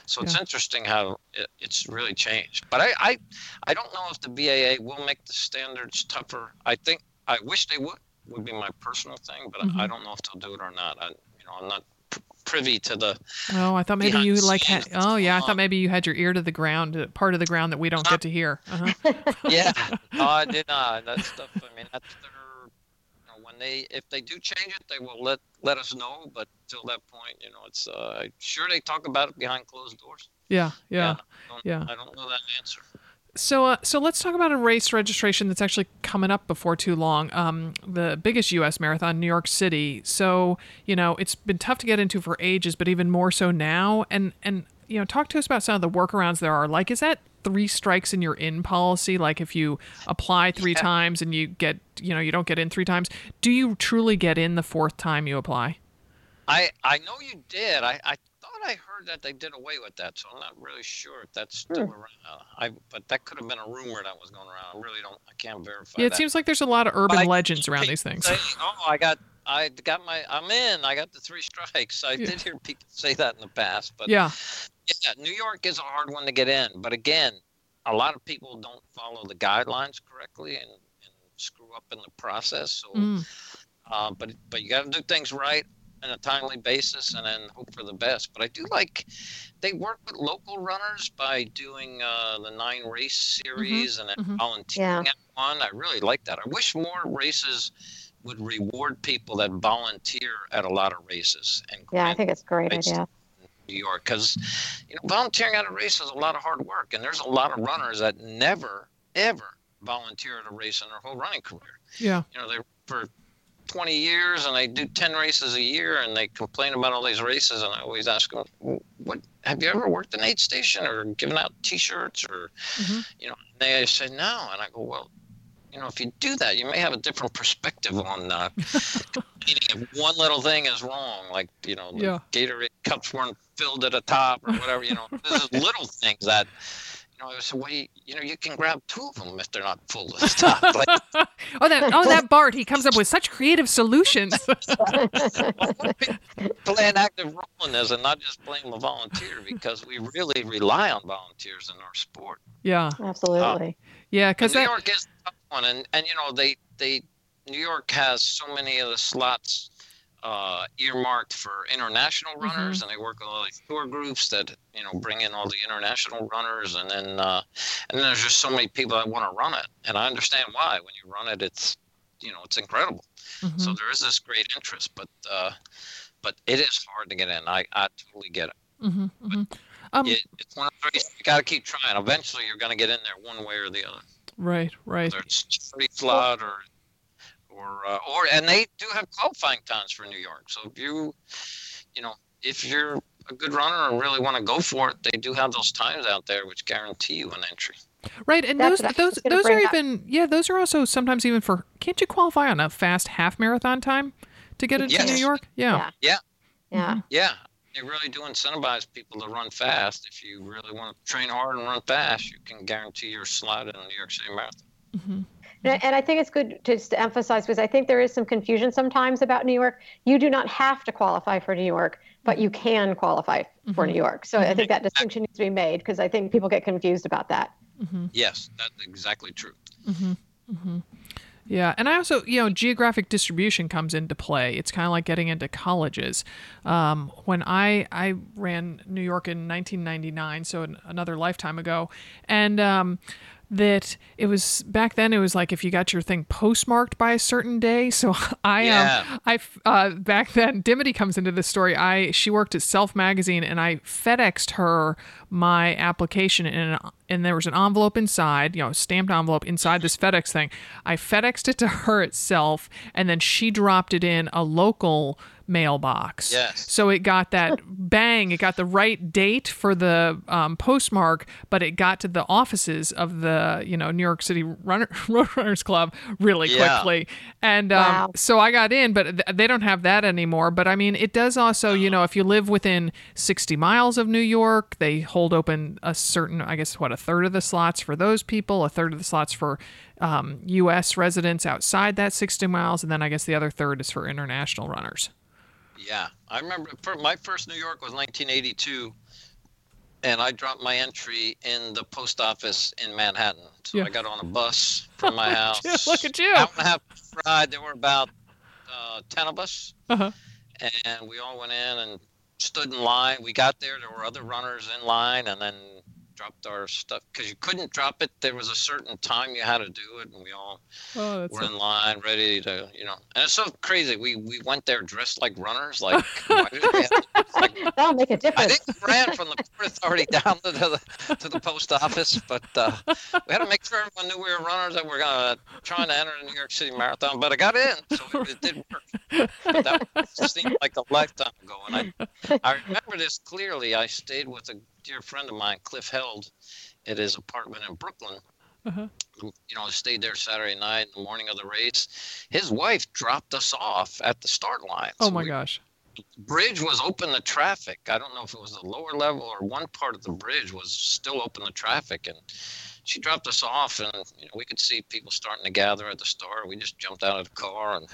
so it's Yeah. interesting how it, it's really changed. But I, I I don't know if the BAA will make the standards tougher. I think I wish they would. Would be my personal thing, but Mhm. I, I don't know if they'll do it or not. I you know I'm not privy to the Oh, I thought maybe you like had. Oh, yeah. I thought maybe you had your ear to the ground, uh, part of the ground that we don't get to hear. Uh-huh. yeah, no, I did not. That stuff. I mean, that's their. You know, when they, if they do change it, they will let let us know. But till that point, you know, it's. Uh, sure they talk about it behind closed doors. Yeah, yeah. I don't, yeah. I don't know that answer. So, uh, so let's talk about a race registration that's actually coming up before too long. Um, the biggest U.S. marathon, New York City. So, you know, it's been tough to get into for ages, but even more so now. And and you know, talk to us about some of the workarounds there are. Like, is that three strikes and you're in policy? Like, if you apply three Yeah. times and you get, you know, you don't get in three times, do you truly get in the fourth time you apply? I I know you did. I I thought I heard that they did away with that, so I'm not really sure if that's still Hmm. around. I but that could have been a rumor that was going around. I really don't. I can't verify. Yeah, it that. seems like there's a lot of urban I- legends around people these things. say, oh, I got, I got my, I'm in. I got the three strikes. I Yeah. did hear people say that in the past, but Yeah, yeah, New York is a hard one to get in. But again, a lot of people don't follow the guidelines correctly and, and screw up in the process. So, Mm. uh, but but you got to do things right on a timely basis and then hope for the best. But I do like they work with local runners by doing uh, the nine race series and then mhm. volunteering at one. I really like that. I wish more races would reward people that volunteer at a lot of races and Yeah, I think it's a great idea. New York because you know volunteering at a race is a lot of hard work, and there's a lot of runners that never ever volunteer at a race in their whole running career. yeah, You know, they're for 20 years and they do 10 races a year, and they complain about all these races. And I always ask them, "What have you ever worked an aid station or given out T-shirts or Mhm. you know?" And they say no, and I go, "Well." you know, if you do that, you may have a different perspective on uh, if one little thing is wrong, like you know, the Yeah. Gatorade cups weren't filled at the top or whatever. You know, this is little things that. You know, it's a way. You know, you can grab two of them if they're not full of stuff. Like, Oh, that oh that Bart, he comes up with such creative solutions. play an active role in this and not just blame the volunteer because we really rely on volunteers in our sport. yeah, uh, Absolutely. yeah, because New that York is a tough one, and and you know they they New York has so many of the slots uh, earmarked for international runners, and they work with all these tour groups that you know bring in all the international runners, and then uh, and then there's just so many people that want to run it, and I understand why. When you run it, it's you know it's incredible. Mhm. So there is this great interest, but uh, but it is hard to get in. I, I totally get it. Mhm, mhm. Um, it it's one of those things you got to keep trying. Eventually, you're going to get in there one way or the other right, right. whether it's free flood or or uh, or and they do have qualifying times for New York. So if you you know if you're a good runner and really want to go for it, they do have those times out there which guarantee you an entry. Right, and That's those what I was those those are up. even yeah, those are also sometimes even for can't you qualify on a fast half marathon time to get into Yes. New York? Yeah. Yeah. Mm-hmm. Yeah. Yeah, they really do incentivize people to run fast. If you really want to train hard and run fast, you can guarantee your slot in the New York City Marathon. Mhm. And and I think it's good to just to emphasize because I think there is some confusion sometimes about New York. You do not have to qualify for New York, but you can qualify for Mhm. New York. So I think that distinction needs to be made because I think people get confused about that. Mhm. Yes, that's exactly true. Mhm. Mhm. Yeah, and I also, you know, geographic distribution comes into play. It's kind of like getting into colleges. Um, when I I ran New York in 1999, so an, another lifetime ago, and um, that it was back then. It was like if you got your thing postmarked by a certain day. So I Yeah. um I uh, back then Dimity comes into this story. I she worked at Self Magazine, and I FedExed her my application in an, and there was an envelope inside, you know, a stamped envelope inside this FedEx thing. I FedExed it to her itself, and then she dropped it in a local mailbox. Yes. So it got that bang, it got the right date for the um, postmark, but it got to the offices of the, you know, New York City Runner, Road Runners Club really Yeah. quickly. And um, Wow. so I got in, but th- they don't have that anymore. But I mean, it does also, you know, if you live within 60 miles of New York, they hold open a certain, I guess, what, a third of the slots for those people, a third of the slots for um, U.S. residents outside that 60 miles, and then I guess the other third is for international runners. Yeah, I remember for my first New York was 1982, and I dropped my entry in the post office in Manhattan. So Yeah. I got on a bus from my house. Look at you. Hour and a half ride. There were about uh, ten of us, Uh-huh. and we all went in and stood in line. We got there. There were other runners in line, and then dropped our stuff because you couldn't drop it. There was a certain time you had to do it, and we all Oh, that's were in line, ready to, you know. And it's so crazy. We we went there dressed like runners. Like, why did we have to- like That'll make a I difference. I think we ran from the port authority down to the to the post office, but uh, we had to make sure everyone knew we were runners that were gonna trying to enter the New York City Marathon. But I got in, so it, it did work. But that seemed like a lifetime ago, and I I remember this clearly. I stayed with a dear friend of mine, Cliff Held, at his apartment in Brooklyn. Uh-huh. You know, stayed there Saturday night, the morning of the race. His wife dropped us off at the start line. Oh So my we gosh. bridge was open to traffic. I don't know if it was the lower level or one part of the bridge was still open to traffic. And she dropped us off, and you know, we could see people starting to gather at the store. We just jumped out of the car and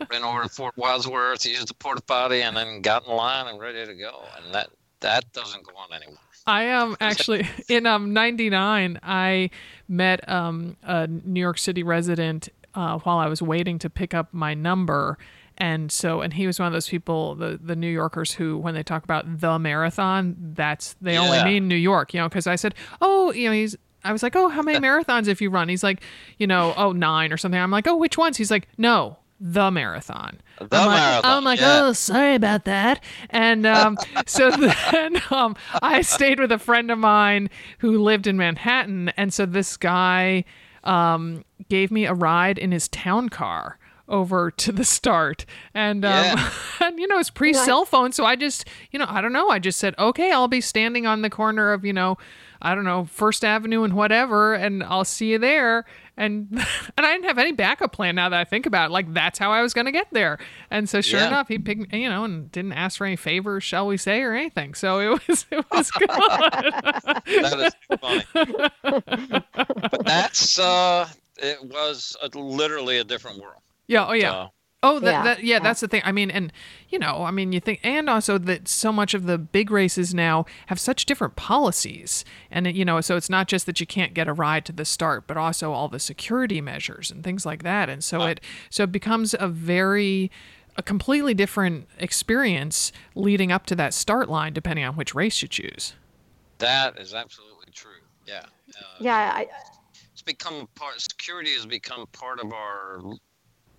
ran over to Fort Wadsworth, used the porta potty, and then got in line and ready to go. And that that doesn't go on anymore. I am actually in um 99 I met um a New York City resident uh, while I was waiting to pick up my number. And so and he was one of those people the the New Yorkers who when they talk about the marathon that's they only mean New York you know cuz I said oh you know he's I was like oh how many marathons have you run? He's like you know oh nine or something. I'm like oh which ones? He's like no the marathon. The I'm like, marathon, I'm like, yeah. oh, sorry about that. And um, so then um, I stayed with a friend of mine who lived in Manhattan, and so this guy um, gave me a ride in his town car over to the start. And um Yeah. and you know it's pre cell phone. So i just you know i don't know. I just said okay i'll be standing on the corner of you know i don't know first avenue and whatever and i'll see you there And and I didn't have any backup plan now that I think about it. Like that's how I was going to get there. And so sure Yeah. enough, he picked you know, and didn't ask for any favors, shall we say, or anything. So it was it was good. That is funny. but that's uh, it was a, literally a different world. yeah. Oh yeah. Uh, Oh, that, Yeah, that, yeah, yeah. that's the thing. I mean, and you know, I mean, you think, and also that so much of the big races now have such different policies, and you know, so it's not just that you can't get a ride to the start, but also all the security measures and things like that, and so it so it becomes a very a completely different experience leading up to that start line, depending on which race you choose. that is absolutely true. Yeah. Uh, Yeah, I, it's become a part security has become part of our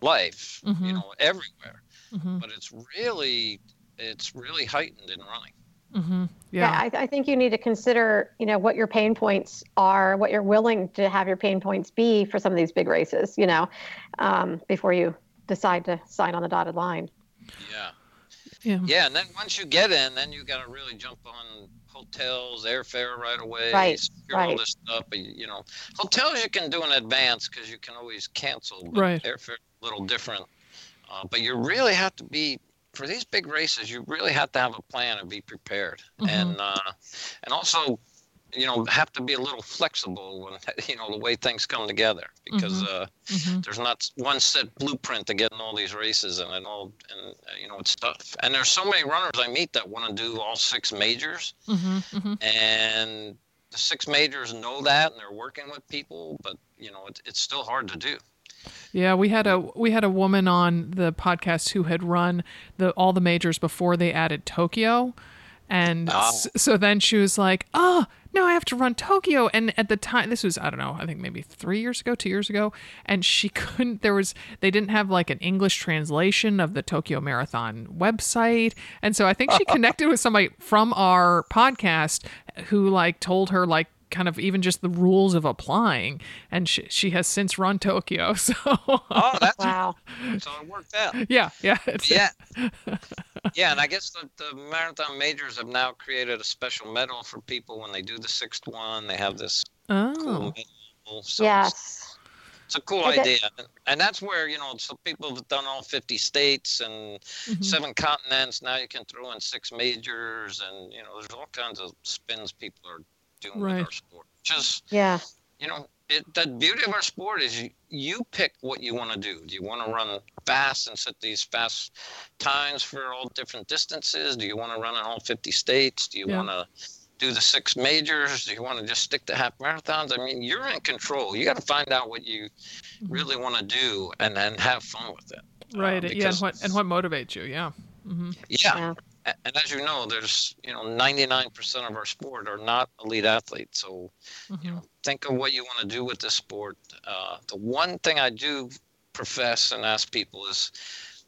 life you Mhm. know everywhere hmm but it's really it's really heightened in running hmm yeah, Yeah. I, I think you need to consider, you know, what your pain points are, what you're willing to have your pain points be for some of these big races, you know, um, before you decide to sign on the dotted line. yeah Yeah. yeah and then once you get in then you got to really jump on hotels airfare right away Right, secure all right. this stuff you know hotels you can do in advance because you can always cancel but Right. airfare a little different. Uh, but you really have to be for these big races you really have to have a plan and be prepared. Mhm. and uh, and also you know have to be a little flexible when you know the way things come together. Because uh, hmm there's not one set blueprint to getting all these races and, and all and you know it's tough. And there's so many runners i meet that want to do all six majors. Hmm hmm and the six majors know that and they're working with people but you know it, it's still hard to do Yeah, we had a we had a woman on the podcast who had run the all the majors before they added Tokyo, and Oh. so then she was like, "Oh, no, I have to run Tokyo." And at the time, this was I don't know, I think maybe three years ago, two years ago, and she couldn't. There was they didn't have like an English translation of the Tokyo Marathon website, and so I think she connected with somebody from our podcast who like told her like kind of even just the rules of applying and she, she has since run tokyo so. Oh that's Wow. so it worked out. Yeah yeah it's, yeah. yeah and i guess the, the marathon majors have now created a special medal for people when they do the sixth one. They have this cool oh. medal so it's- Yes. it's a cool idea. And that's where you know so people have done all 50 states and Mhm. seven continents. Now you can throw in six majors and you know there's all kinds of spins people are doing Right. with our sport just Yeah. you know it, the beauty of our sport is you, you pick what you want to do do you want to run fast and set these fast times for all different distances do you want to run in all 50 states do you Yeah. want to do the six majors do you want to just stick to half marathons i mean you're in control you got to find out what you Mhm. really want to do and then have fun with it right uh, yeah and what and what motivates you yeah hmm yeah. And as you know, there's you know 99% of our sport are not elite athletes. So you know, think of what you want to do with this sport. Uh, the one thing I do profess and ask people is,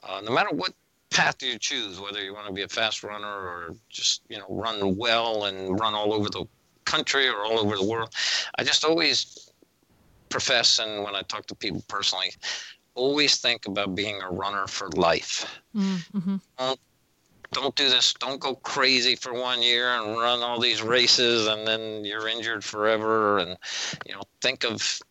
uh, no matter what path you choose, whether you want to be a fast runner or just you know run well and run all over the country or all over the world, I just always profess and when I talk to people personally, always think about being a runner for life hmm don't do this don't go crazy for one year and run all these races and then you're injured forever. And you know think of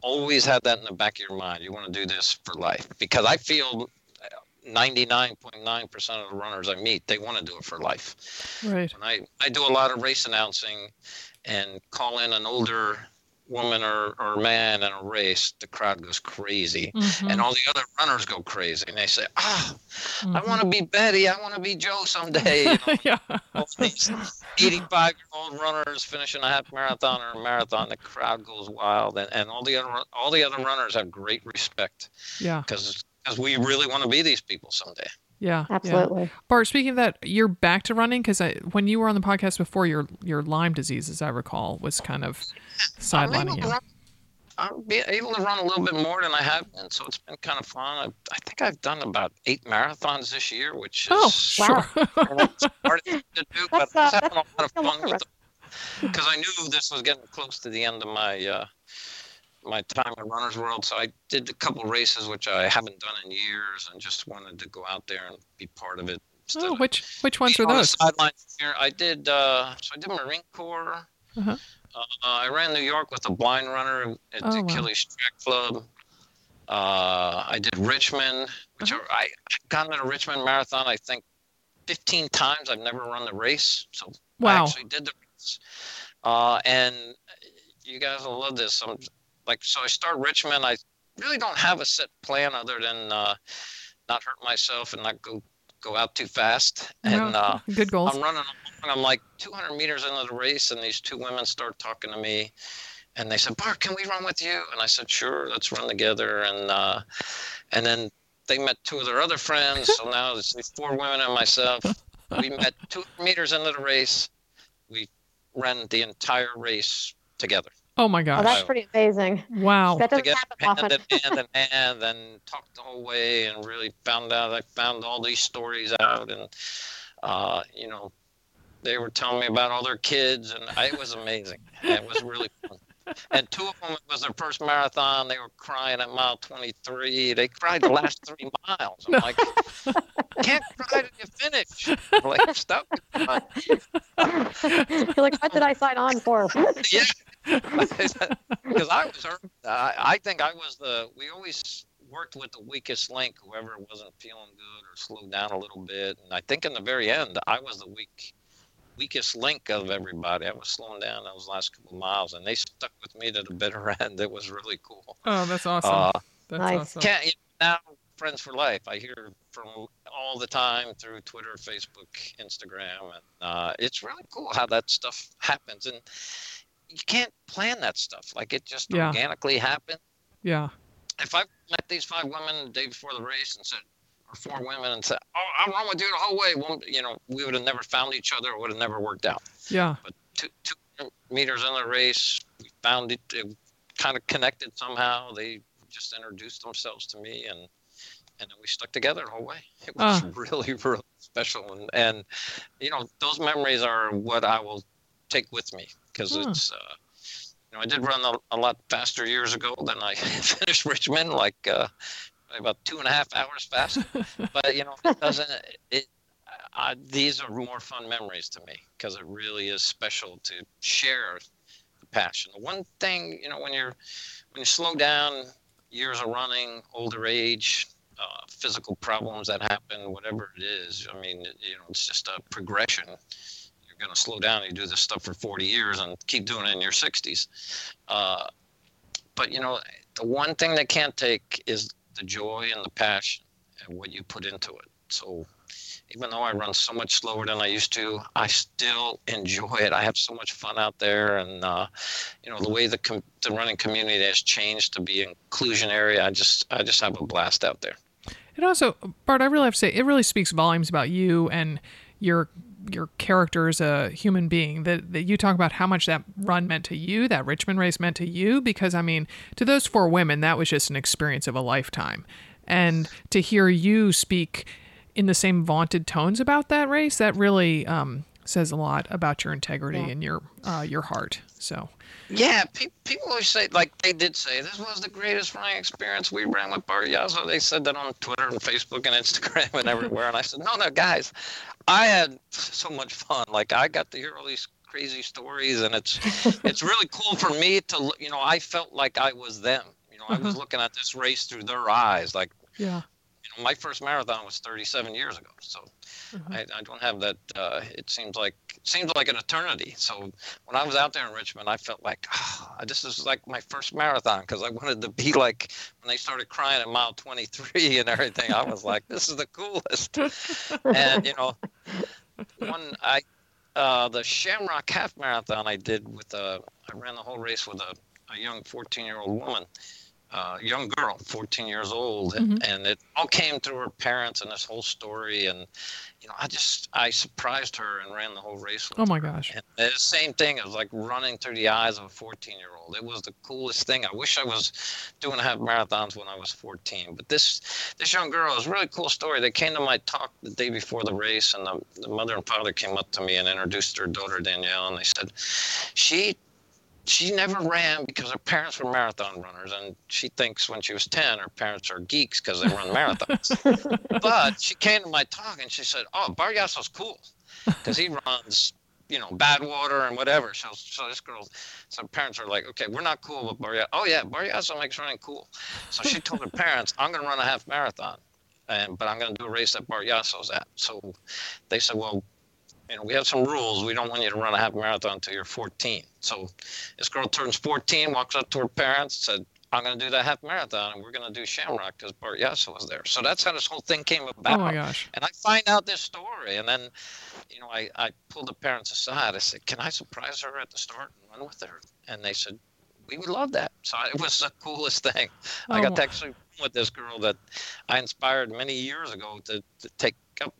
always have that in the back of your mind. You want to do this for life. Because i feel uh, 99.9% of the runners i meet they want to do it for life. Right. And i i do a lot of race announcing and call in an older woman or, or man in a race the crowd goes crazy Mhm. and all the other runners go crazy and they say ah I Mhm. want to be Betty. I want to be Joe someday. You know, yeah all these 85 year old runners finishing a half marathon or a marathon, the crowd goes wild, and, and all the other all the other runners have great respect yeah because we really want to be these people someday. Yeah yeah. Absolutely. bart speaking of that you're back to running because when you were on the podcast before your your lyme disease as i recall was kind of I'm sidelining you I'm be able to run a little bit more than I have, been, so it's been kind of fun. I, I think I've done about eight marathons this year, which is oh sure hard to do, but That's, I was uh, having a lot of fun with them because I knew this was getting close to the end of my uh, my time at Runner's World. So I did a couple races which I haven't done in years, and just wanted to go out there and be part of it. oh, which which ones were those sidelines here. I did uh, so I did Marine Corps. Uh-huh. Uh, I ran New York with a blind runner at Oh, the wow. Track Club. Uh, I did Richmond, which Uh-huh. are, I I've gone to the Richmond Marathon. I think 15 times. I've never run the race, so I actually did the race. Uh, and you guys will love this. I'm like, so I start Richmond. I really don't have a set plan other than uh, not hurt myself and not go go out too fast. And No, uh, good goals. I'm running along. I'm like 200 meters into the race, and these two women start talking to me, and they said, "Bart, can we run with you?" And I said, "Sure, let's run together." And uh, and then they met two of their other friends. So now it's four women and myself. We met 200 meters into the race. We ran the entire race together. Oh my Oh, gosh. that's pretty amazing. wow. That doesn't together, happen hand in hand in hand, and talked the whole way, and really found out. I found all these stories out, and uh, you know, they were telling me about all their kids, and I, it was amazing. It was really fun. And two of them it was their first marathon. They were crying at mile 23. They cried the last three miles. I'm like, can't cry till you finish. I'm like, stop. crying." You're like, what did I sign on for? yeah. Because I was. I, I think I was the. We always worked with the weakest link, whoever wasn't feeling good or slowed down a little bit. And I think in the very end, I was the weak, weakest link of everybody. I was slowing down those last couple of miles, and they stuck with me to the bitter end. It was really cool. Oh, that's awesome. Uh, that's Nice. awesome. can't you now friends for life. I hear from all the time through Twitter, Facebook, Instagram, and uh, it's really cool how that stuff happens. And you can't plan that stuff; like it just Yeah. organically happened. Yeah. If I met these five women the day before the race and said, or four women and said, "Oh, I'm wrong with you the whole way," well, you know, we would have never found each other. It would have never worked out Yeah. two, two meters in the race. We found it, it kind of connected somehow. They just introduced themselves to me, and and then we stuck together the whole way. It was Ah. really, really special, and and you know those memories are what I will take with me because Hmm. it's. Uh, you know, I did run a, a lot faster years ago than I finished Richmond, like uh, about two and a half hours fast. but you know, it doesn't. It I, these are more fun memories to me because it really is special to share the passion. The one thing, you know, when you're when you slow down, years of running, older age, uh, physical problems that happen, whatever it is. I mean, you know, it's just a progression. You're going to slow down. You do this stuff for 40 years and keep doing it in your 60s. Uh, but you know, the one thing they can't take is the joy and the passion and what you put into it. So even though I run so much slower than I used to, I still enjoy it. I have so much fun out there, and uh, you know the way the com- the running community has changed to be inclusionary. I just I just have a blast out there. It also, Bart, I really have to say, it really speaks volumes about you and your your character as a human being. That that you talk about how much that run meant to you, that Richmond race meant to you. Because I mean, to those four women, that was just an experience of a lifetime. And to hear you speak in the same vaunted tones about that race, that really um, says a lot about your integrity Yeah. and your uh, your heart. So Yeah, pe- people always say, like they did say, this was the greatest running experience we ran with Bart Yasso. They said that on Twitter and Facebook and Instagram and everywhere. And I said, no, no, guys, I had so much fun. Like I got to hear all these crazy stories, and it's it's really cool for me to, you know, I felt like I was them. You know, I was looking at this race through their eyes. Like, yeah, my first marathon was 37 years ago. So Mhm. I, I don't have that. Uh, it seems like it seems like an eternity. So when I was out there in Richmond, I felt like ah, this is like my first marathon because I wanted to be like when they started crying at mile 23 and everything. I was like, this is the coolest. and you know, one I uh, the Shamrock Half Marathon I did with a I ran the whole race with a, a young 14 year old woman. Uh, young girl, 14 years old, Mhm. and it all came through her parents and this whole story. And you know, I just I surprised her and ran the whole race. With Oh my her. gosh. And the same thing. It was like running through the eyes of a 14 year old. It was the coolest thing. I wish I was doing half marathons when I was 14. But this this young girl is a really cool story. They came to my talk the day before the race, and the, the mother and father came up to me and introduced their daughter Danielle, and they said she she never ran because her parents were marathon runners, and she thinks when she was 10, her parents are geeks because they run marathons. but she came to my talk and she said, "Oh, Bart Yasso's cool because he runs you know, Badwater and whatever. So, so this girl, so parents are like, okay, we're not cool with Bart Oh yeah, Bart makes running cool. So she told her parents, I'm going to run a half marathon, and but I'm going to do a race that Bart Yasso's at. So they said, well, you know, we have some rules. We don't want you to run a half marathon until you're 14. So this girl turns 14, walks up to her parents, said, I'm going to do that half marathon, and we're going to do Shamrock because Bart Yasso was there. So that's how this whole thing came about. Oh my gosh! And I find out this story, and then, you know, I, I pulled the parents aside. I said, "Can I surprise her at the start and run with her?" And they said, "We would love that." So it was the coolest thing. Oh, I got to actually run with this girl that I inspired many years ago to, to take up,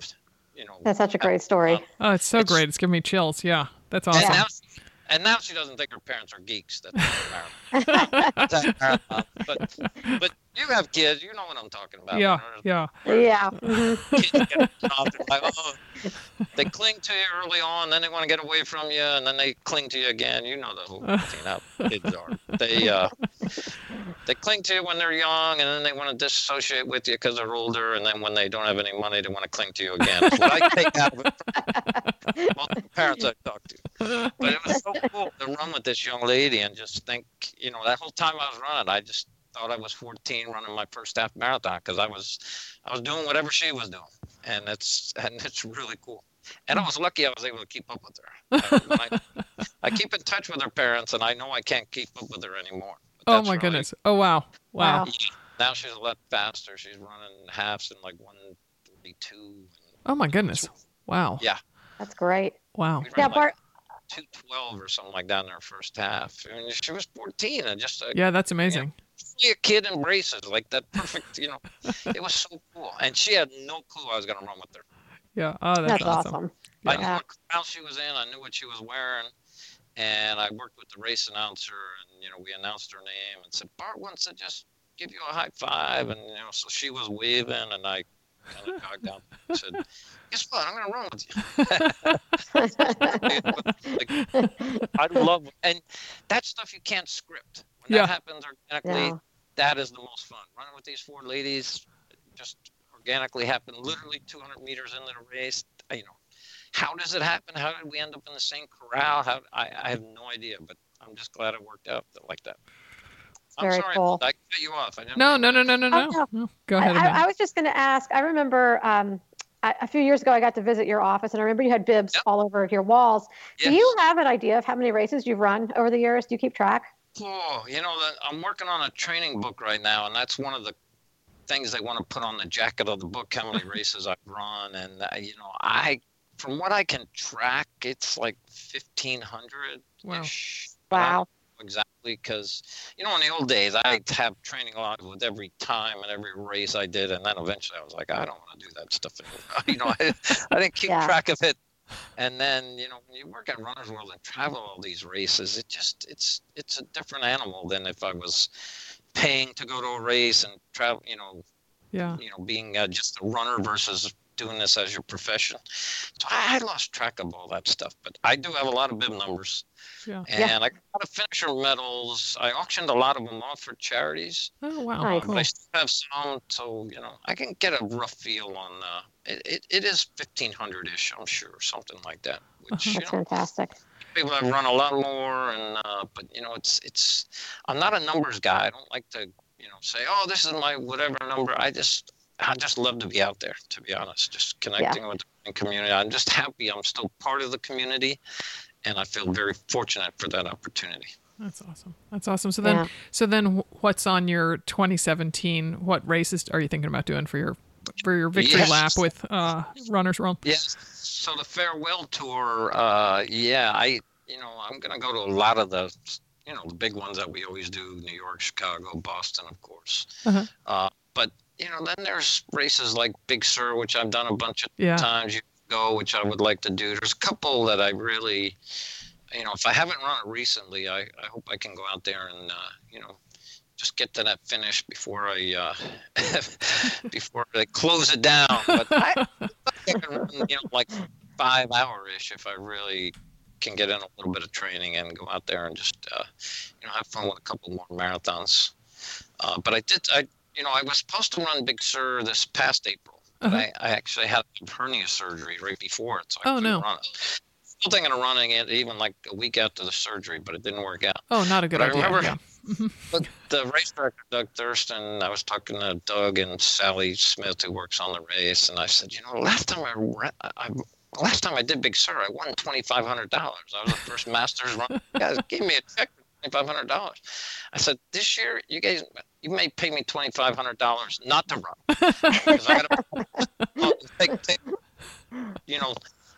you know. That's such a uh, great story. Um, oh, it's so It's- great. It's giving me chills. Yeah, that's And awesome. now, and now she doesn't think her parents are geeks. That they run marathon- marathon. but but you have kids, you know what I'm talking about. yeah, You yeah. Yeah. kids get involved, they're like, oh, they cling to you early on, then they want to get away from you, and then they cling to you again. You know the whole routine how kids are. They uh, they cling to you when they're young, and then they want to disassociate with you because they're older, and then when they don't have any money, they want to cling to you again. That's what I take out of it from multiple parents I've talked to. But it was so cool to run with this young lady and just think, you know, that whole time I was running, I just thought I was 14 running my first half marathon because I was I was doing whatever she was doing, and it's and it's really cool. And I was lucky I was able to keep up with her. I, I, I keep in touch with her parents, and I know I can't keep up with her anymore. Oh my really- goodness. Oh wow. Wow. Wow. Yeah, Now she's a lot faster. She's running halves in like 142. Oh my goodness. Wow. Yeah. That's great. Wow. We ran Yeah, like Bart. 212 or something like that in her first half. I mean, she was 14 and just a Yeah, that's amazing. A kid in braces, like that perfect, you know. it was so cool. And she had no clue I was going to run with her. Yeah. Oh, that's, That's awesome. awesome. I knew Yeah. what crowd she was in, I knew what she was wearing. And I worked with the race announcer, and, you know, we announced her name and said, Bart wants to just give you a high five. And, you know, so she was waving, and I kind of jogged down and said, Guess what? I'm going to run with you. Like, I love and that stuff you can't script. When Yeah. that happens organically, No. That is the most fun. Running with these four ladies just organically happened. Literally 200 meters into the race, you know. How does it happen? How did we end up in the same corral? How I, I have no idea, but I'm just glad it worked out like that. I'm Very sorry, cool. I cut you off. I didn't No, no, no, no, no, Oh, no. no. no. Go ahead. I, Amanda. I was just going to ask. I remember um, a, a few years ago, I got to visit your office, and I remember you had bibs Yep. all over your walls. Do you have an idea of how many races you've run over the years? Do you keep track? Oh, you know, the- I'm working on a training book right now, and that's one of the things they want to put on the jacket of the book. How many races I've run, and uh, you know, I, from what I can track, it's like 1,500 ish. Wow. Exactly, because you know, in the old days, I have training logs with every time and every race I did, and then eventually I was like, I don't want to do that stuff anymore. you know, I, I didn't keep Yeah. track of it. And then you know, when you work at Runner's World and travel all these races, it just it's it's a different animal than if I was paying to go to a race and travel. You know, yeah. you know, being uh, just a runner versus doing this as your profession. So I, I lost track of all that stuff, but I do have a lot of bib numbers. Yeah. And Yeah. I got a lot of finisher medals. I auctioned a lot of them off for charities, Oh wow. Nice. Cool. but I still have some. So you know, I can get a rough feel on. Uh, it, it, it is fifteen hundred ish, I'm sure, something like that. Which you That's know, fantastic. people have run a lot more, and uh, but you know, it's it's. I'm not a numbers guy. I don't like to you know say, oh, this is my whatever number. I just I just love to be out there. To be honest, just connecting with the community. I'm just happy. I'm still part of the community, and I feel very fortunate for that opportunity. That's awesome. That's awesome. So then, Yeah. so then, what's on your 2017? What races are you thinking about doing for your for your victory Yes. lap with uh, Runners World? Yes. So the farewell tour, uh, yeah, I, you know, I'm gonna go to a lot of the, you know, the big ones that we always do: New York, Chicago, Boston, of course. Uh-huh. Uh, but you know, then there's races like Big Sur, which I've done a bunch of Yeah. times. You go, which I would like to do. There's a couple that I really, you know, if I haven't run it recently, I, I hope I can go out there and, uh, you know, just get to that finish before I, uh, before they close it down. But I, I can run, you know, like five hour ish if I really can get in a little bit of training and go out there and just, uh, you know, have fun with a couple more marathons. Uh, but I did, I, you know, I was supposed to run Big Sur this past April. But Uh-huh. I, I actually had hernia surgery right before it, so I Oh, couldn't no. run it. still thinking of running it even like a week after the surgery, but it didn't work out. Oh, not a good But I idea. remember- yeah. But the race director, Doug Thurston, I was talking to Doug and Sally Smith, who works on the race, and I said, you know, last time I, ra- I last time I did Big Sur, I won twenty five hundred dollars. I was the first Masters run. You guys gave me a check for five hundred dollars. I said, this year, you guys, you may pay me twenty five hundred dollars not to run, I take, take, you know,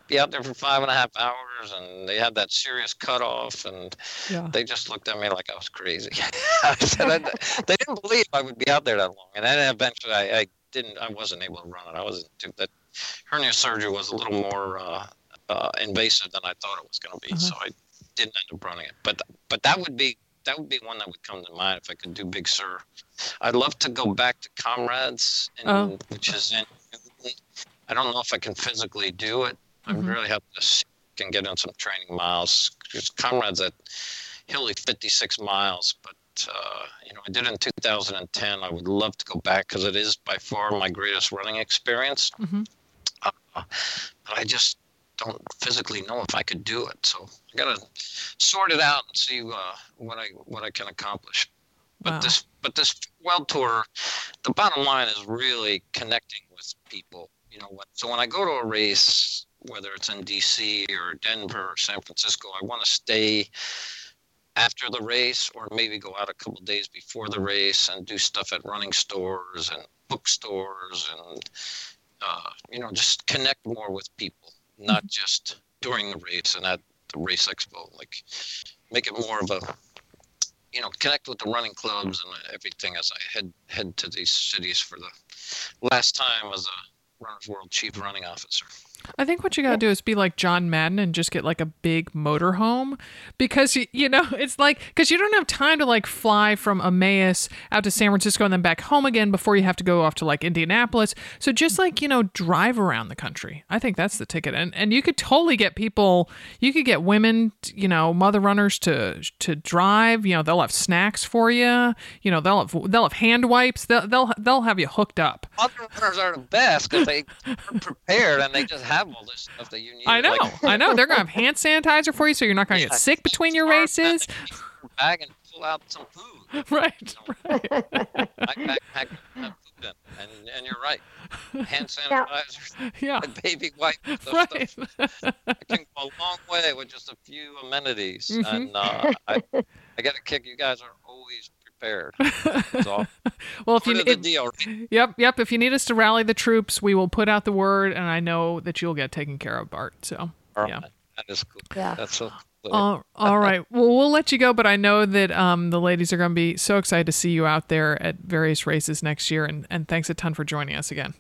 be out there for five and a half hours, and they had that serious cutoff, and Yeah. they just looked at me like I was crazy. I said I, they didn't believe I would be out there that long, and then eventually I, I didn't. I wasn't able to run it. I wasn't too, that hernia surgery was a little more uh, uh, invasive than I thought it was going to be, so I didn't end up running it. But but that would be that would be one that would come to mind if I could do Big Sur. I'd love to go back to Comrades, in, Oh. which is in. I don't know if I can physically do it. I Mhm. really have to see can get in some training miles. Comrades at hilly 56 miles, but uh, you know I did it in 2010. I would love to go back because it is by far my greatest running experience. Mhm. Uh, but I just don't physically know if I could do it. So I gotta sort it out and see uh, what I what I can accomplish. But Wow. this but this world tour, the bottom line is really connecting with people. You know what? So when I go to a race, whether it's in DC or Denver or San Francisco, I want to stay after the race or maybe go out a couple days before the race and do stuff at running stores and bookstores and uh, you know just connect more with people not mm-hmm. just during the race and at the race expo like make it more of a you know connect with the running clubs and everything as i head head to these cities for the last time as a runners world chief running officer I think what you got to do is be like John Madden and just get like a big motorhome because you, you know it's like because you don't have time to like fly from Emmaus out to San Francisco and then back home again before you have to go off to like Indianapolis. So just like you know drive around the country. I think that's the ticket, and and you could totally get people. You could get women, you know, mother runners to to drive. You know, they'll have snacks for you. You know, they'll have they'll have hand wipes. They'll they'll they'll have you hooked up. other runners are the best because they are prepared and they just have all this stuff that you need I know, like, I know. They're gonna have hand sanitizer for you, so you're not gonna get sick between your races. with a bag and pull out some food right, right. backpack pack have food in and, and you're right hand sanitizer Yeah, and baby wipes and stuff, right. stuff it can go a long way with just a few amenities Mhm. and uh, I, I get a kick you guys are always prepared That's all well, if you part of the if, deal right? yep, yep. If you need us to rally the troops, we will put out the word, and I know that you'll get taken care of, Bart. So, All yeah. right. that is cool Yeah. that's so all, all right. Well, we'll let you go, but I know that um, the ladies are going to be so excited to see you out there at various races next year, and, and thanks a ton for joining us again.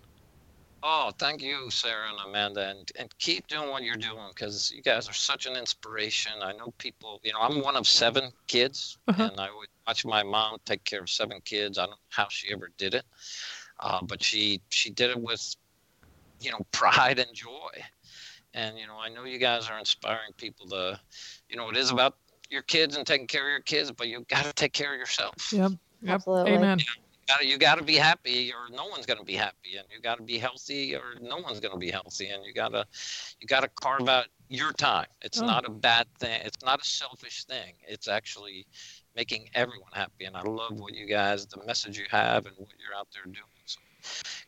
Oh, thank you, Sarah and Amanda, and, and keep doing what you're doing because you guys are such an inspiration. I know people, you know, I'm one of seven kids, Uh-huh. and I would watch my mom take care of seven kids. I don't know how she ever did it, uh, but she she did it with, you know, pride and joy. And you know, I know you guys are inspiring people to, you know, it is about your kids and taking care of your kids, but you got to take care of yourself Yep. Yep. Absolutely. Amen. gotta you gotta be happy or no one's gonna be happy and you gotta be healthy or no one's gonna be healthy and you gotta you gotta carve out your time it's Oh. not a bad thing it's not a selfish thing it's actually making everyone happy and i love what you guys the message you have and what you're out there doing so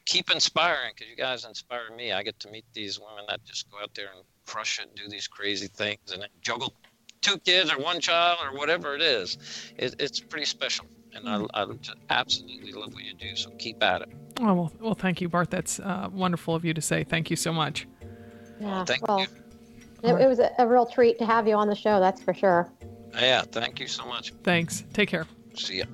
keep inspiring because you guys inspire me i get to meet these women that just go out there and crush it do these crazy things and then juggle two kids or one child or whatever it is it, it's pretty special and I, I just absolutely love what you do so keep at it Oh, well, well, thank you, Bart. That's uh, wonderful of you to say. Thank you so much. Yeah. thank well, you it, it was a, a real treat to have you on the show. That's for sure. Yeah thank you so much Thanks. Take care. see ya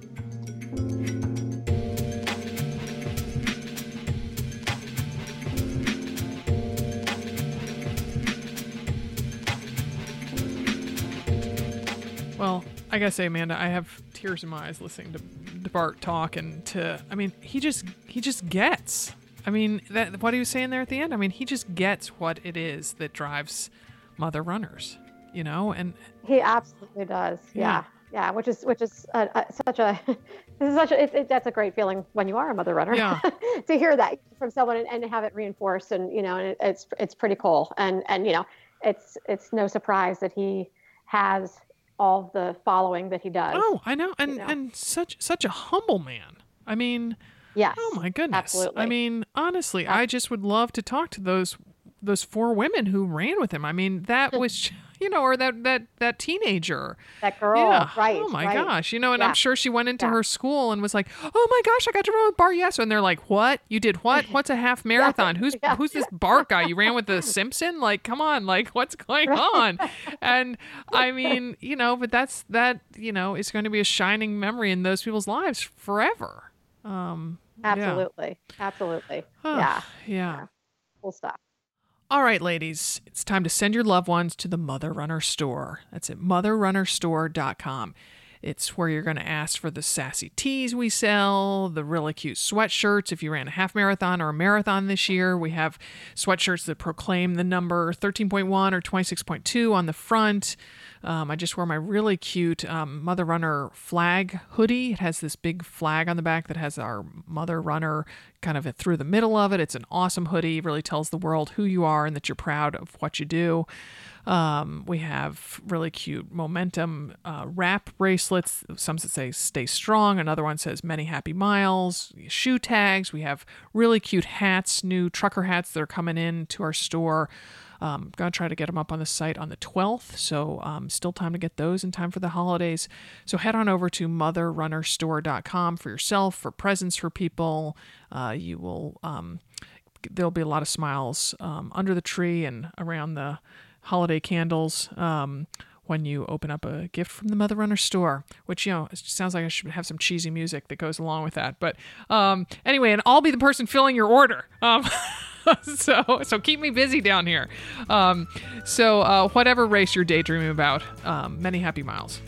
Well, I gotta say, Amanda, I have tears in my eyes listening to, to Bart talk, and to I mean, he just he just gets. I mean, that what he was saying there at the end. I mean, he just gets what it is that drives mother runners. You know, and He absolutely does. Yeah. Yeah. Yeah. Which is which is uh, uh, such a this is such a it, it, that's a great feeling when you are a mother runner. Yeah. to hear that from someone and, and have it reinforced and you know and it, it's it's pretty cool and and you know it's it's no surprise that he has all the following that he does. Oh, I know, and know. and such such a humble man. I mean, yeah oh my goodness. absolutely. I mean, honestly, I just would love to talk to those those four women who ran with him. I mean, that was you know, or that that that teenager. that girl, yeah. right? Oh my right. gosh. You know, and Yeah. I'm sure she went into Yeah. her school and was like, "Oh my gosh, I got to run with Bart Yasso." And they're like, "What? You did what? What's a half marathon? Who's who's this Bart guy? You ran with the Simpson? Like, come on, like what's going on?" And I mean, you know, but that's that, you know, is going to be a shining memory in those people's lives forever. Um. Absolutely, absolutely. Huh. yeah, Yeah. cool stuff. All right, ladies, it's time to send your loved ones to the Mother Runner store. That's at motherrunnerstore.com. It's where you're going to ask for the sassy tees we sell, the really cute sweatshirts. If you ran a half marathon or a marathon this year, we have sweatshirts that proclaim the number 13.1 or 26.2 on the front. Um, I just wore my really cute um, Mother Runner flag hoodie. It has this big flag on the back that has our Mother Runner kind of through the middle of it. It's an awesome hoodie. It really tells the world who you are and that you're proud of what you do. Um, we have really cute momentum uh, wrap bracelets. Some say "Stay Strong." Another one says "Many Happy Miles." Shoe tags. We have really cute hats, new trucker hats that are coming in to our store. Um, gonna try to get them up on the site on the 12th, so um, still time to get those in time for the holidays. So head on over to motherrunnerstore.com for yourself, for presents for people. Uh, you will um, there'll be a lot of smiles um, under the tree and around the holiday candles um, when you open up a gift from the Mother Runner store, which, you know, sounds like I should have some cheesy music that goes along with that. But um, anyway, and I'll be the person filling your order. Um, so, so keep me busy down here. Um, so, uh, whatever race you're daydreaming about, um, many happy miles.